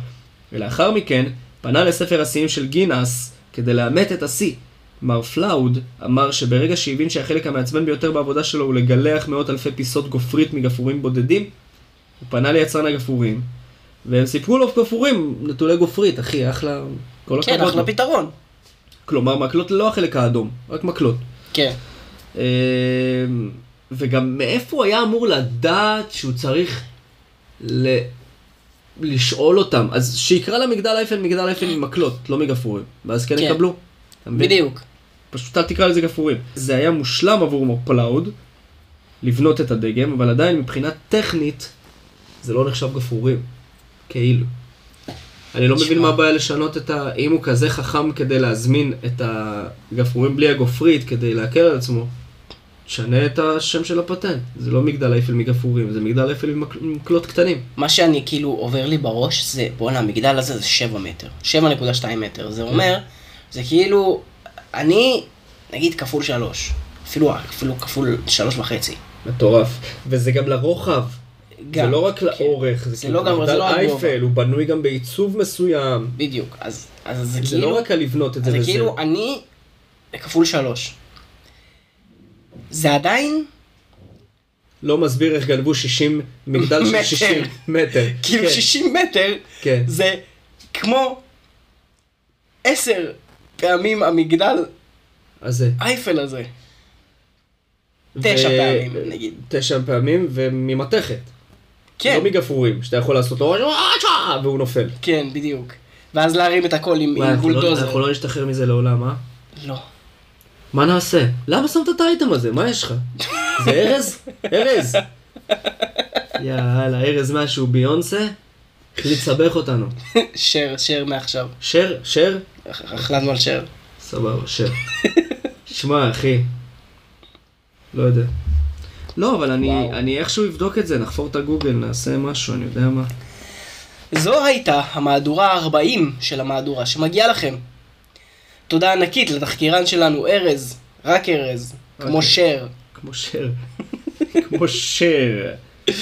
ולאחר מכן פנה לספר השיאים של גינס כדי לאמת את השיא. מר פלאוד אמר שברגע שהבין שהחלק המעצבן ביותר בעבודה שלו הוא לגלח מאות אלפי פיסות גופרית מגפרורים בודדים, הוא פנה ליצרן הגפרורים, והם סיפרו לו גפרורים נטולי גופרית, אחי, אחלה, כל כן, אחלה. פתרון. כלומר, מקלות ללא החלק האדום, רק מקלות. כן. אמ, וגם מאיפה הוא היה אמור לדעת שהוא צריך ל... לשאול אותם? אז שיקרא למגדל אייפל מגדל אייפל עם מקלות, לא מגפרורים. ואז כן כן. יקבלו. בדיוק. פשוט אל תקרא לזה גפרורים. זה היה מושלם עבור מור פלאוד לבנות את הדגם, אבל עדיין מבחינה טכנית זה לא נחשב גפרורים. כאילו. אני לא מבין. מה הבעיה לשנות את ה... אם הוא כזה חכם כדי להזמין את הגפרורים בלי הגופרית כדי להקל על עצמו, תשנה את השם של הפטנט. זה לא מגדל אייפל מגפרורים, זה מגדל אייפל מקלות קטנים. מה שאני כאילו עובר לי בראש זה, בואנה, המגדל הזה זה 7 מטר. 7.2 מטר. זה אומר, זה כאילו, אני, נגיד כפול 3. אפילו, אפילו כפול 3 וחצי. מטורף. וזה גם לרוחב. גם, זה לא רק כן. לאורך, זה זה כאילו לא גם- זה מגדל לא. אייפל, הוא בנוי גם בעיצוב מסוים. בדיוק. אז, אז זה, זה כאילו, לא רק על לבנות את זה זה וזה. כאילו, אני, כפול 3. זה עדיין, לא מסביר איך גנבו 60, מגדל של מטר. 60 מטר. כאילו כן, 60 מטר, כן. זה כמו 10 פעמים המגדל אז זה. אייפל הזה. תשע ו- פעמים, נגיד. תשע פעמים וממתכת. כן, לא מגפרורים, שאתה יכול לעשות לו והוא נופל. כן, בדיוק. ואז להרים את הכל עם אנחנו לא- בולדוזר. אנחנו לא נשתחרר מזה לעולם, אה? לא. מה נעשה? למה שמת את האייטם הזה? מה יש לך? זה ארז? ארז! יאללה, ארז משהו ביונסה? החליט לסבך אותנו. שר, שר מעכשיו. שר? שר? החלטנו על שר. סבבה, שר. שמע, אחי. לא יודע. לא, אבל אני, וואו. אני איכשהו אבדוק את זה, נחפור את הגוגל, נעשה משהו, אני יודע מה. זו הייתה המהדורה ה-40 של המהדורה שמגיעה לכם. תודה ענקית לתחקירן שלנו, ארז, רק ארז, כמו. שר, כמו שר. כמו שר. [laughs]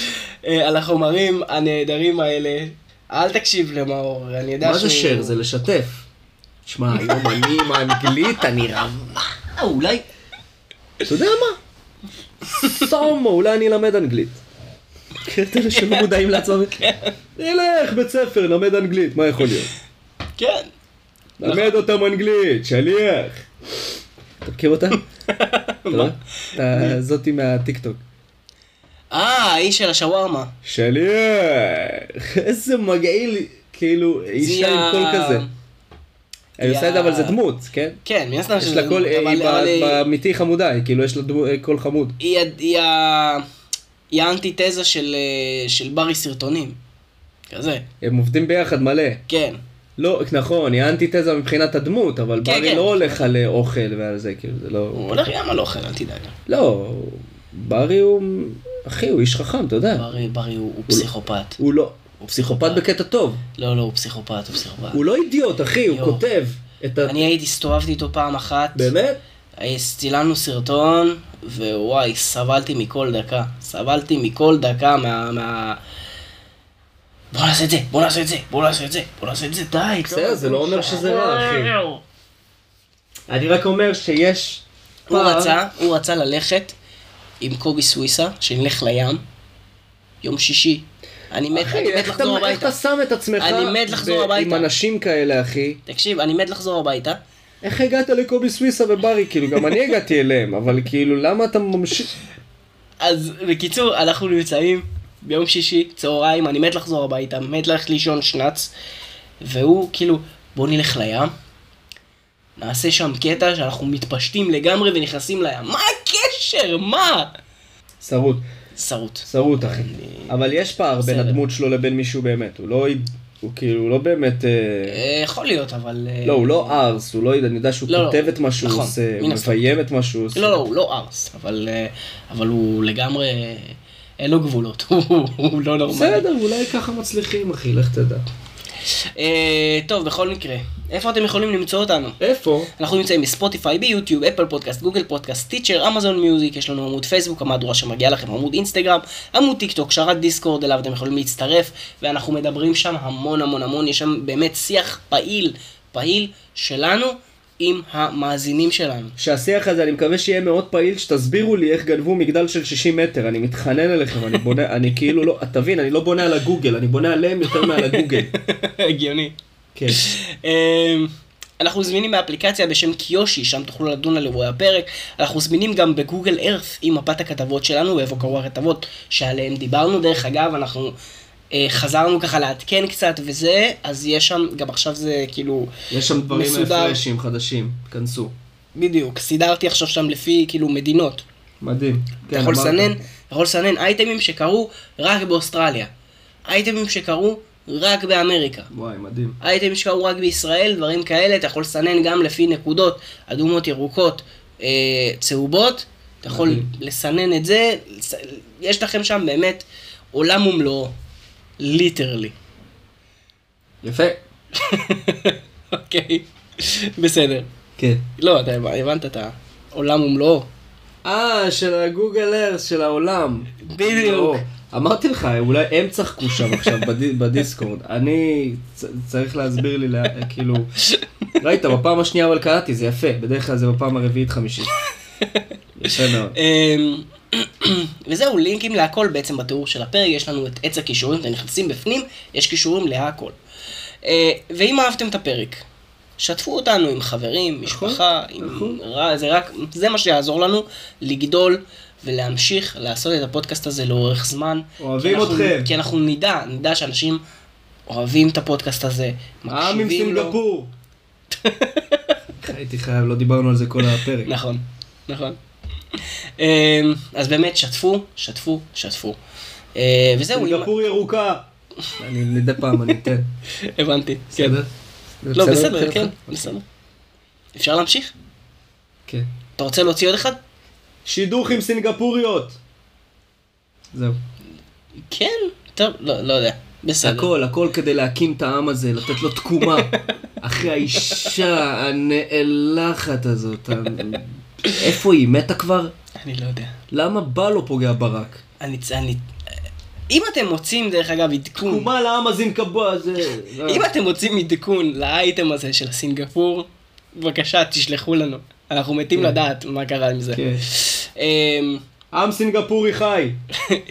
אה, על החומרים הנהדרים האלה. אל תקשיב למאור, אני יודע מה זה שהוא- שר? זה לשתף. תשמע, היום אני עם האנגלית, אני רמה, אולי... אתה יודע מה? סומו, אולי אני אלמד אנגלית. מכיר את אלה שלא מודעים לעצמם? נלך, בית ספר, למד אנגלית, מה יכול להיות? כן. למד אותם אנגלית, שליח. [laughs] אתה מכיר אותה? אתה- זאתי מהטיקטוק. אה, האיש של השווארמה. שליח! איזה מגעיל, כאילו, אישה עם קול כזה. היא עושה את זה, אבל זה דמות, כן? כן, מן הסתם יש שזה לה קול, דמות, היא אבל- היא- באמיתי חמודה, היא כאילו יש לה דמו- קול חמוד. היא האנטיתזה של אה, של ברי סרטונים. כזה, הם עובדים ביחד מלא. כן. לא, נכון, היא האנטיתזה מבחינת הדמות, אבל כן, ברי כן. לא הולך על אה, אוכל ועל זה, כאילו, זה לא... הוא הולך גם על אוכל, אל תדאג. לא, ברי הוא... אחי, הוא איש חכם, אתה יודע. ברי, ברי הוא הוא פסיכופת. הוא לא... הוא פסיכופת בקטע טוב. לא, לא, הוא פסיכופת, הוא פסיכופת. הוא לא אידיוט, אחי, הוא. כותב. אני הייתי, הסתובבתי איתו פעם אחת. באמת? אה, צילמנו סרטון, ווואי, סבלתי מכל דקה. סבלתי מכל דקה מה... מה... בוא נעשה את זה, בוא נעשה את זה, בוא נעשה את זה, בוא נעשה את זה, די. בסדר, זה לא אומר שזה רע, אחי. אני רק אומר שיש... הוא רצה, הוא רצה ללכת עם קובי סוויסה, שנלך לים, יום שישי. אני מת, אחי, אני מת איך אתה- לחזור איך הביתה. אתה שם את עצמך אני מת לחזור ב- הביתה. עם אנשים כאלה, אחי? תקשיב, אני מת לחזור הביתה. איך הגעת לקובי סוויסה וברי? כאילו, גם אני הגעתי אליהם, אבל כאילו, למה אתה ממשיך... אז בקיצור, אנחנו נמצאים ביום שישי, צהריים, אני מת לחזור הביתה, מת ללכת לישון שנץ, והוא כאילו, בוא נלך לים, נעשה שם קטע שאנחנו מתפשטים לגמרי ונכנסים לים. מה הקשר? מה? שרוט. שרוט. שרוט, אחי. אבל יש פער בין. הדמות שלו לבין מישהו באמת. הוא לא... הוא כאילו, הוא לא באמת... אה, אה, יכול להיות, אבל... אה, לא, הוא לא ארס, הוא לא... אני יודע שהוא לא, לא. כותב את מה שהוא נכון, עושה, הוא. מביים את מה שהוא עושה. לא, לא, הוא לא ארס, אבל, אבל הוא לגמרי... אין לו גבולות, [laughs] הוא הוא לא נורמלי. בסדר, אולי ככה מצליחים, אחי, לך תדע. טוב, בכל מקרה, איפה אתם יכולים למצוא אותנו? איפה? אנחנו נמצאים בספוטיפיי, ביוטיוב, אפל פודקאסט, גוגל פודקאסט, סטיצ'ר, אמזון מיוזיק, יש לנו עמוד פייסבוק, המהדורה שמגיעה לכם, עמוד אינסטגרם, עמוד טיק טוק, שרת דיסקורד, אליו אתם יכולים להצטרף, ואנחנו מדברים שם המון המון המון, יש שם באמת שיח פעיל, פעיל שלנו עם המאזינים שלנו. שהשיח הזה, אני מקווה שיהיה מאוד פעיל, שתסבירו לי איך גנבו מגדל של 60 מטר, אני מתחנן אליכם, אני בונה, אני כאילו לא, תבין, אני לא בונה על הגוגל, אני בונה עליהם יותר מעל הגוגל. [laughs] הגיוני. כן. אמ, אנחנו זמינים באפליקציה בשם קיושי, שם תוכלו לדון על אירועי הפרק. אנחנו זמינים גם בגוגל ארת עם מפת הכתבות שלנו, ואיפה קרו הכתבות שעליהן דיברנו. דרך אגב, אנחנו אה, חזרנו ככה לעדכן קצת וזה, אז יש שם, גם עכשיו זה כאילו, יש שם דברים מסודר. רפרשים חדשים, כנסו. בדיוק, סידרתי עכשיו שם לפי כאילו מדינות. מדהים. אתה כן. לסנן, יכול לסנן אייטמים שקרו רק באוסטרליה. אייטמים שקרו רק באמריקה. וואי, מדהים. אייטמים שקרו רק בישראל, דברים כאלה, אתה יכול לסנן גם לפי נקודות אדומות, ירוקות, אה, צהובות, אתה יכול מדהים. לסנן את זה, יש לכם שם באמת עולם ומלואו, ליטרלי. יפה. [laughs] אוקיי, בסדר. כן. לא, אתה הבנת את העולם ומלואו. אה, של הגוגל ארס, של העולם. בדיוק. לא, אמרתי לך, אולי הם צחקו שם עכשיו בדי- [laughs] בדיסקורד. אני צריך להסביר לי, כאילו... ראית, בפעם השנייה אבל קראתי, זה יפה. בדרך כלל זה בפעם הרביעית חמישית. יפה מאוד. [laughs] אמ, [clears throat] וזהו, לינקים להכל בעצם בתיאור של הפרק, יש לנו את עץ הכישורים, אתם נכנסים בפנים, יש כישורים להכל. אה, ואם אהבתם את הפרק, שתפו אותנו עם חברים, משפחה, עם נכון. זה רק, זה מה שיעזור לנו לגדול ולהמשיך לעשות את הפודקאסט הזה לאורך זמן. אוהבים כי אנחנו- אתכם. כי אנחנו נדע, נדע שאנשים אוהבים את הפודקאסט הזה, העם עם מקשיבים לו. סינגפור. [laughs] הייתי חייב, לא דיברנו על זה כל הפרק. נכון, נכון. אמ, אז באמת, שתפו, שתפו, שתפו. אה, וזהו, סינגפור ירוקה. אני מדי פעם אני אתן. [laughs] הבנתי. כן. בסדר? לא, בסדר? כן, בסדר. אפשר להמשיך? כן. אתה רוצה להוציא עוד אחד? שידוך עם סינגפוריות. זהו. כן, טוב, לא לא יודע. בסדר. הכל, הכל כדי להקים את העם הזה, לתת לו תקומה. [laughs] אחרי האישה הנאלחת הזאת. איפה היא? מתה כבר? אני לא יודע. למה בא לו פוגע ברק? אני... אני... אם אתם מוצאים, דרך אגב, עדכון, תקומה לעם הזינקבוע הזה. אם אתם מוצאים עדכון לאייטם הזה של סינגפור, בבקשה, תשלחו לנו. אנחנו מתים כן. לדעת מה קרה עם זה. כן. אמ, עם סינגפורי חי.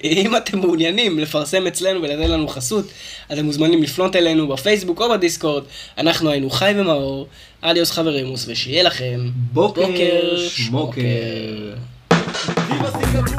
אם אתם מעוניינים לפרסם אצלנו ולתת לנו חסות, אתם מוזמנים לפנות אלינו בפייסבוק או בדיסקורד. אנחנו היינו חי ומאור, אדיוס חברימוס, ושיהיה לכם בוקר שמוקר. ויבה סינגפור.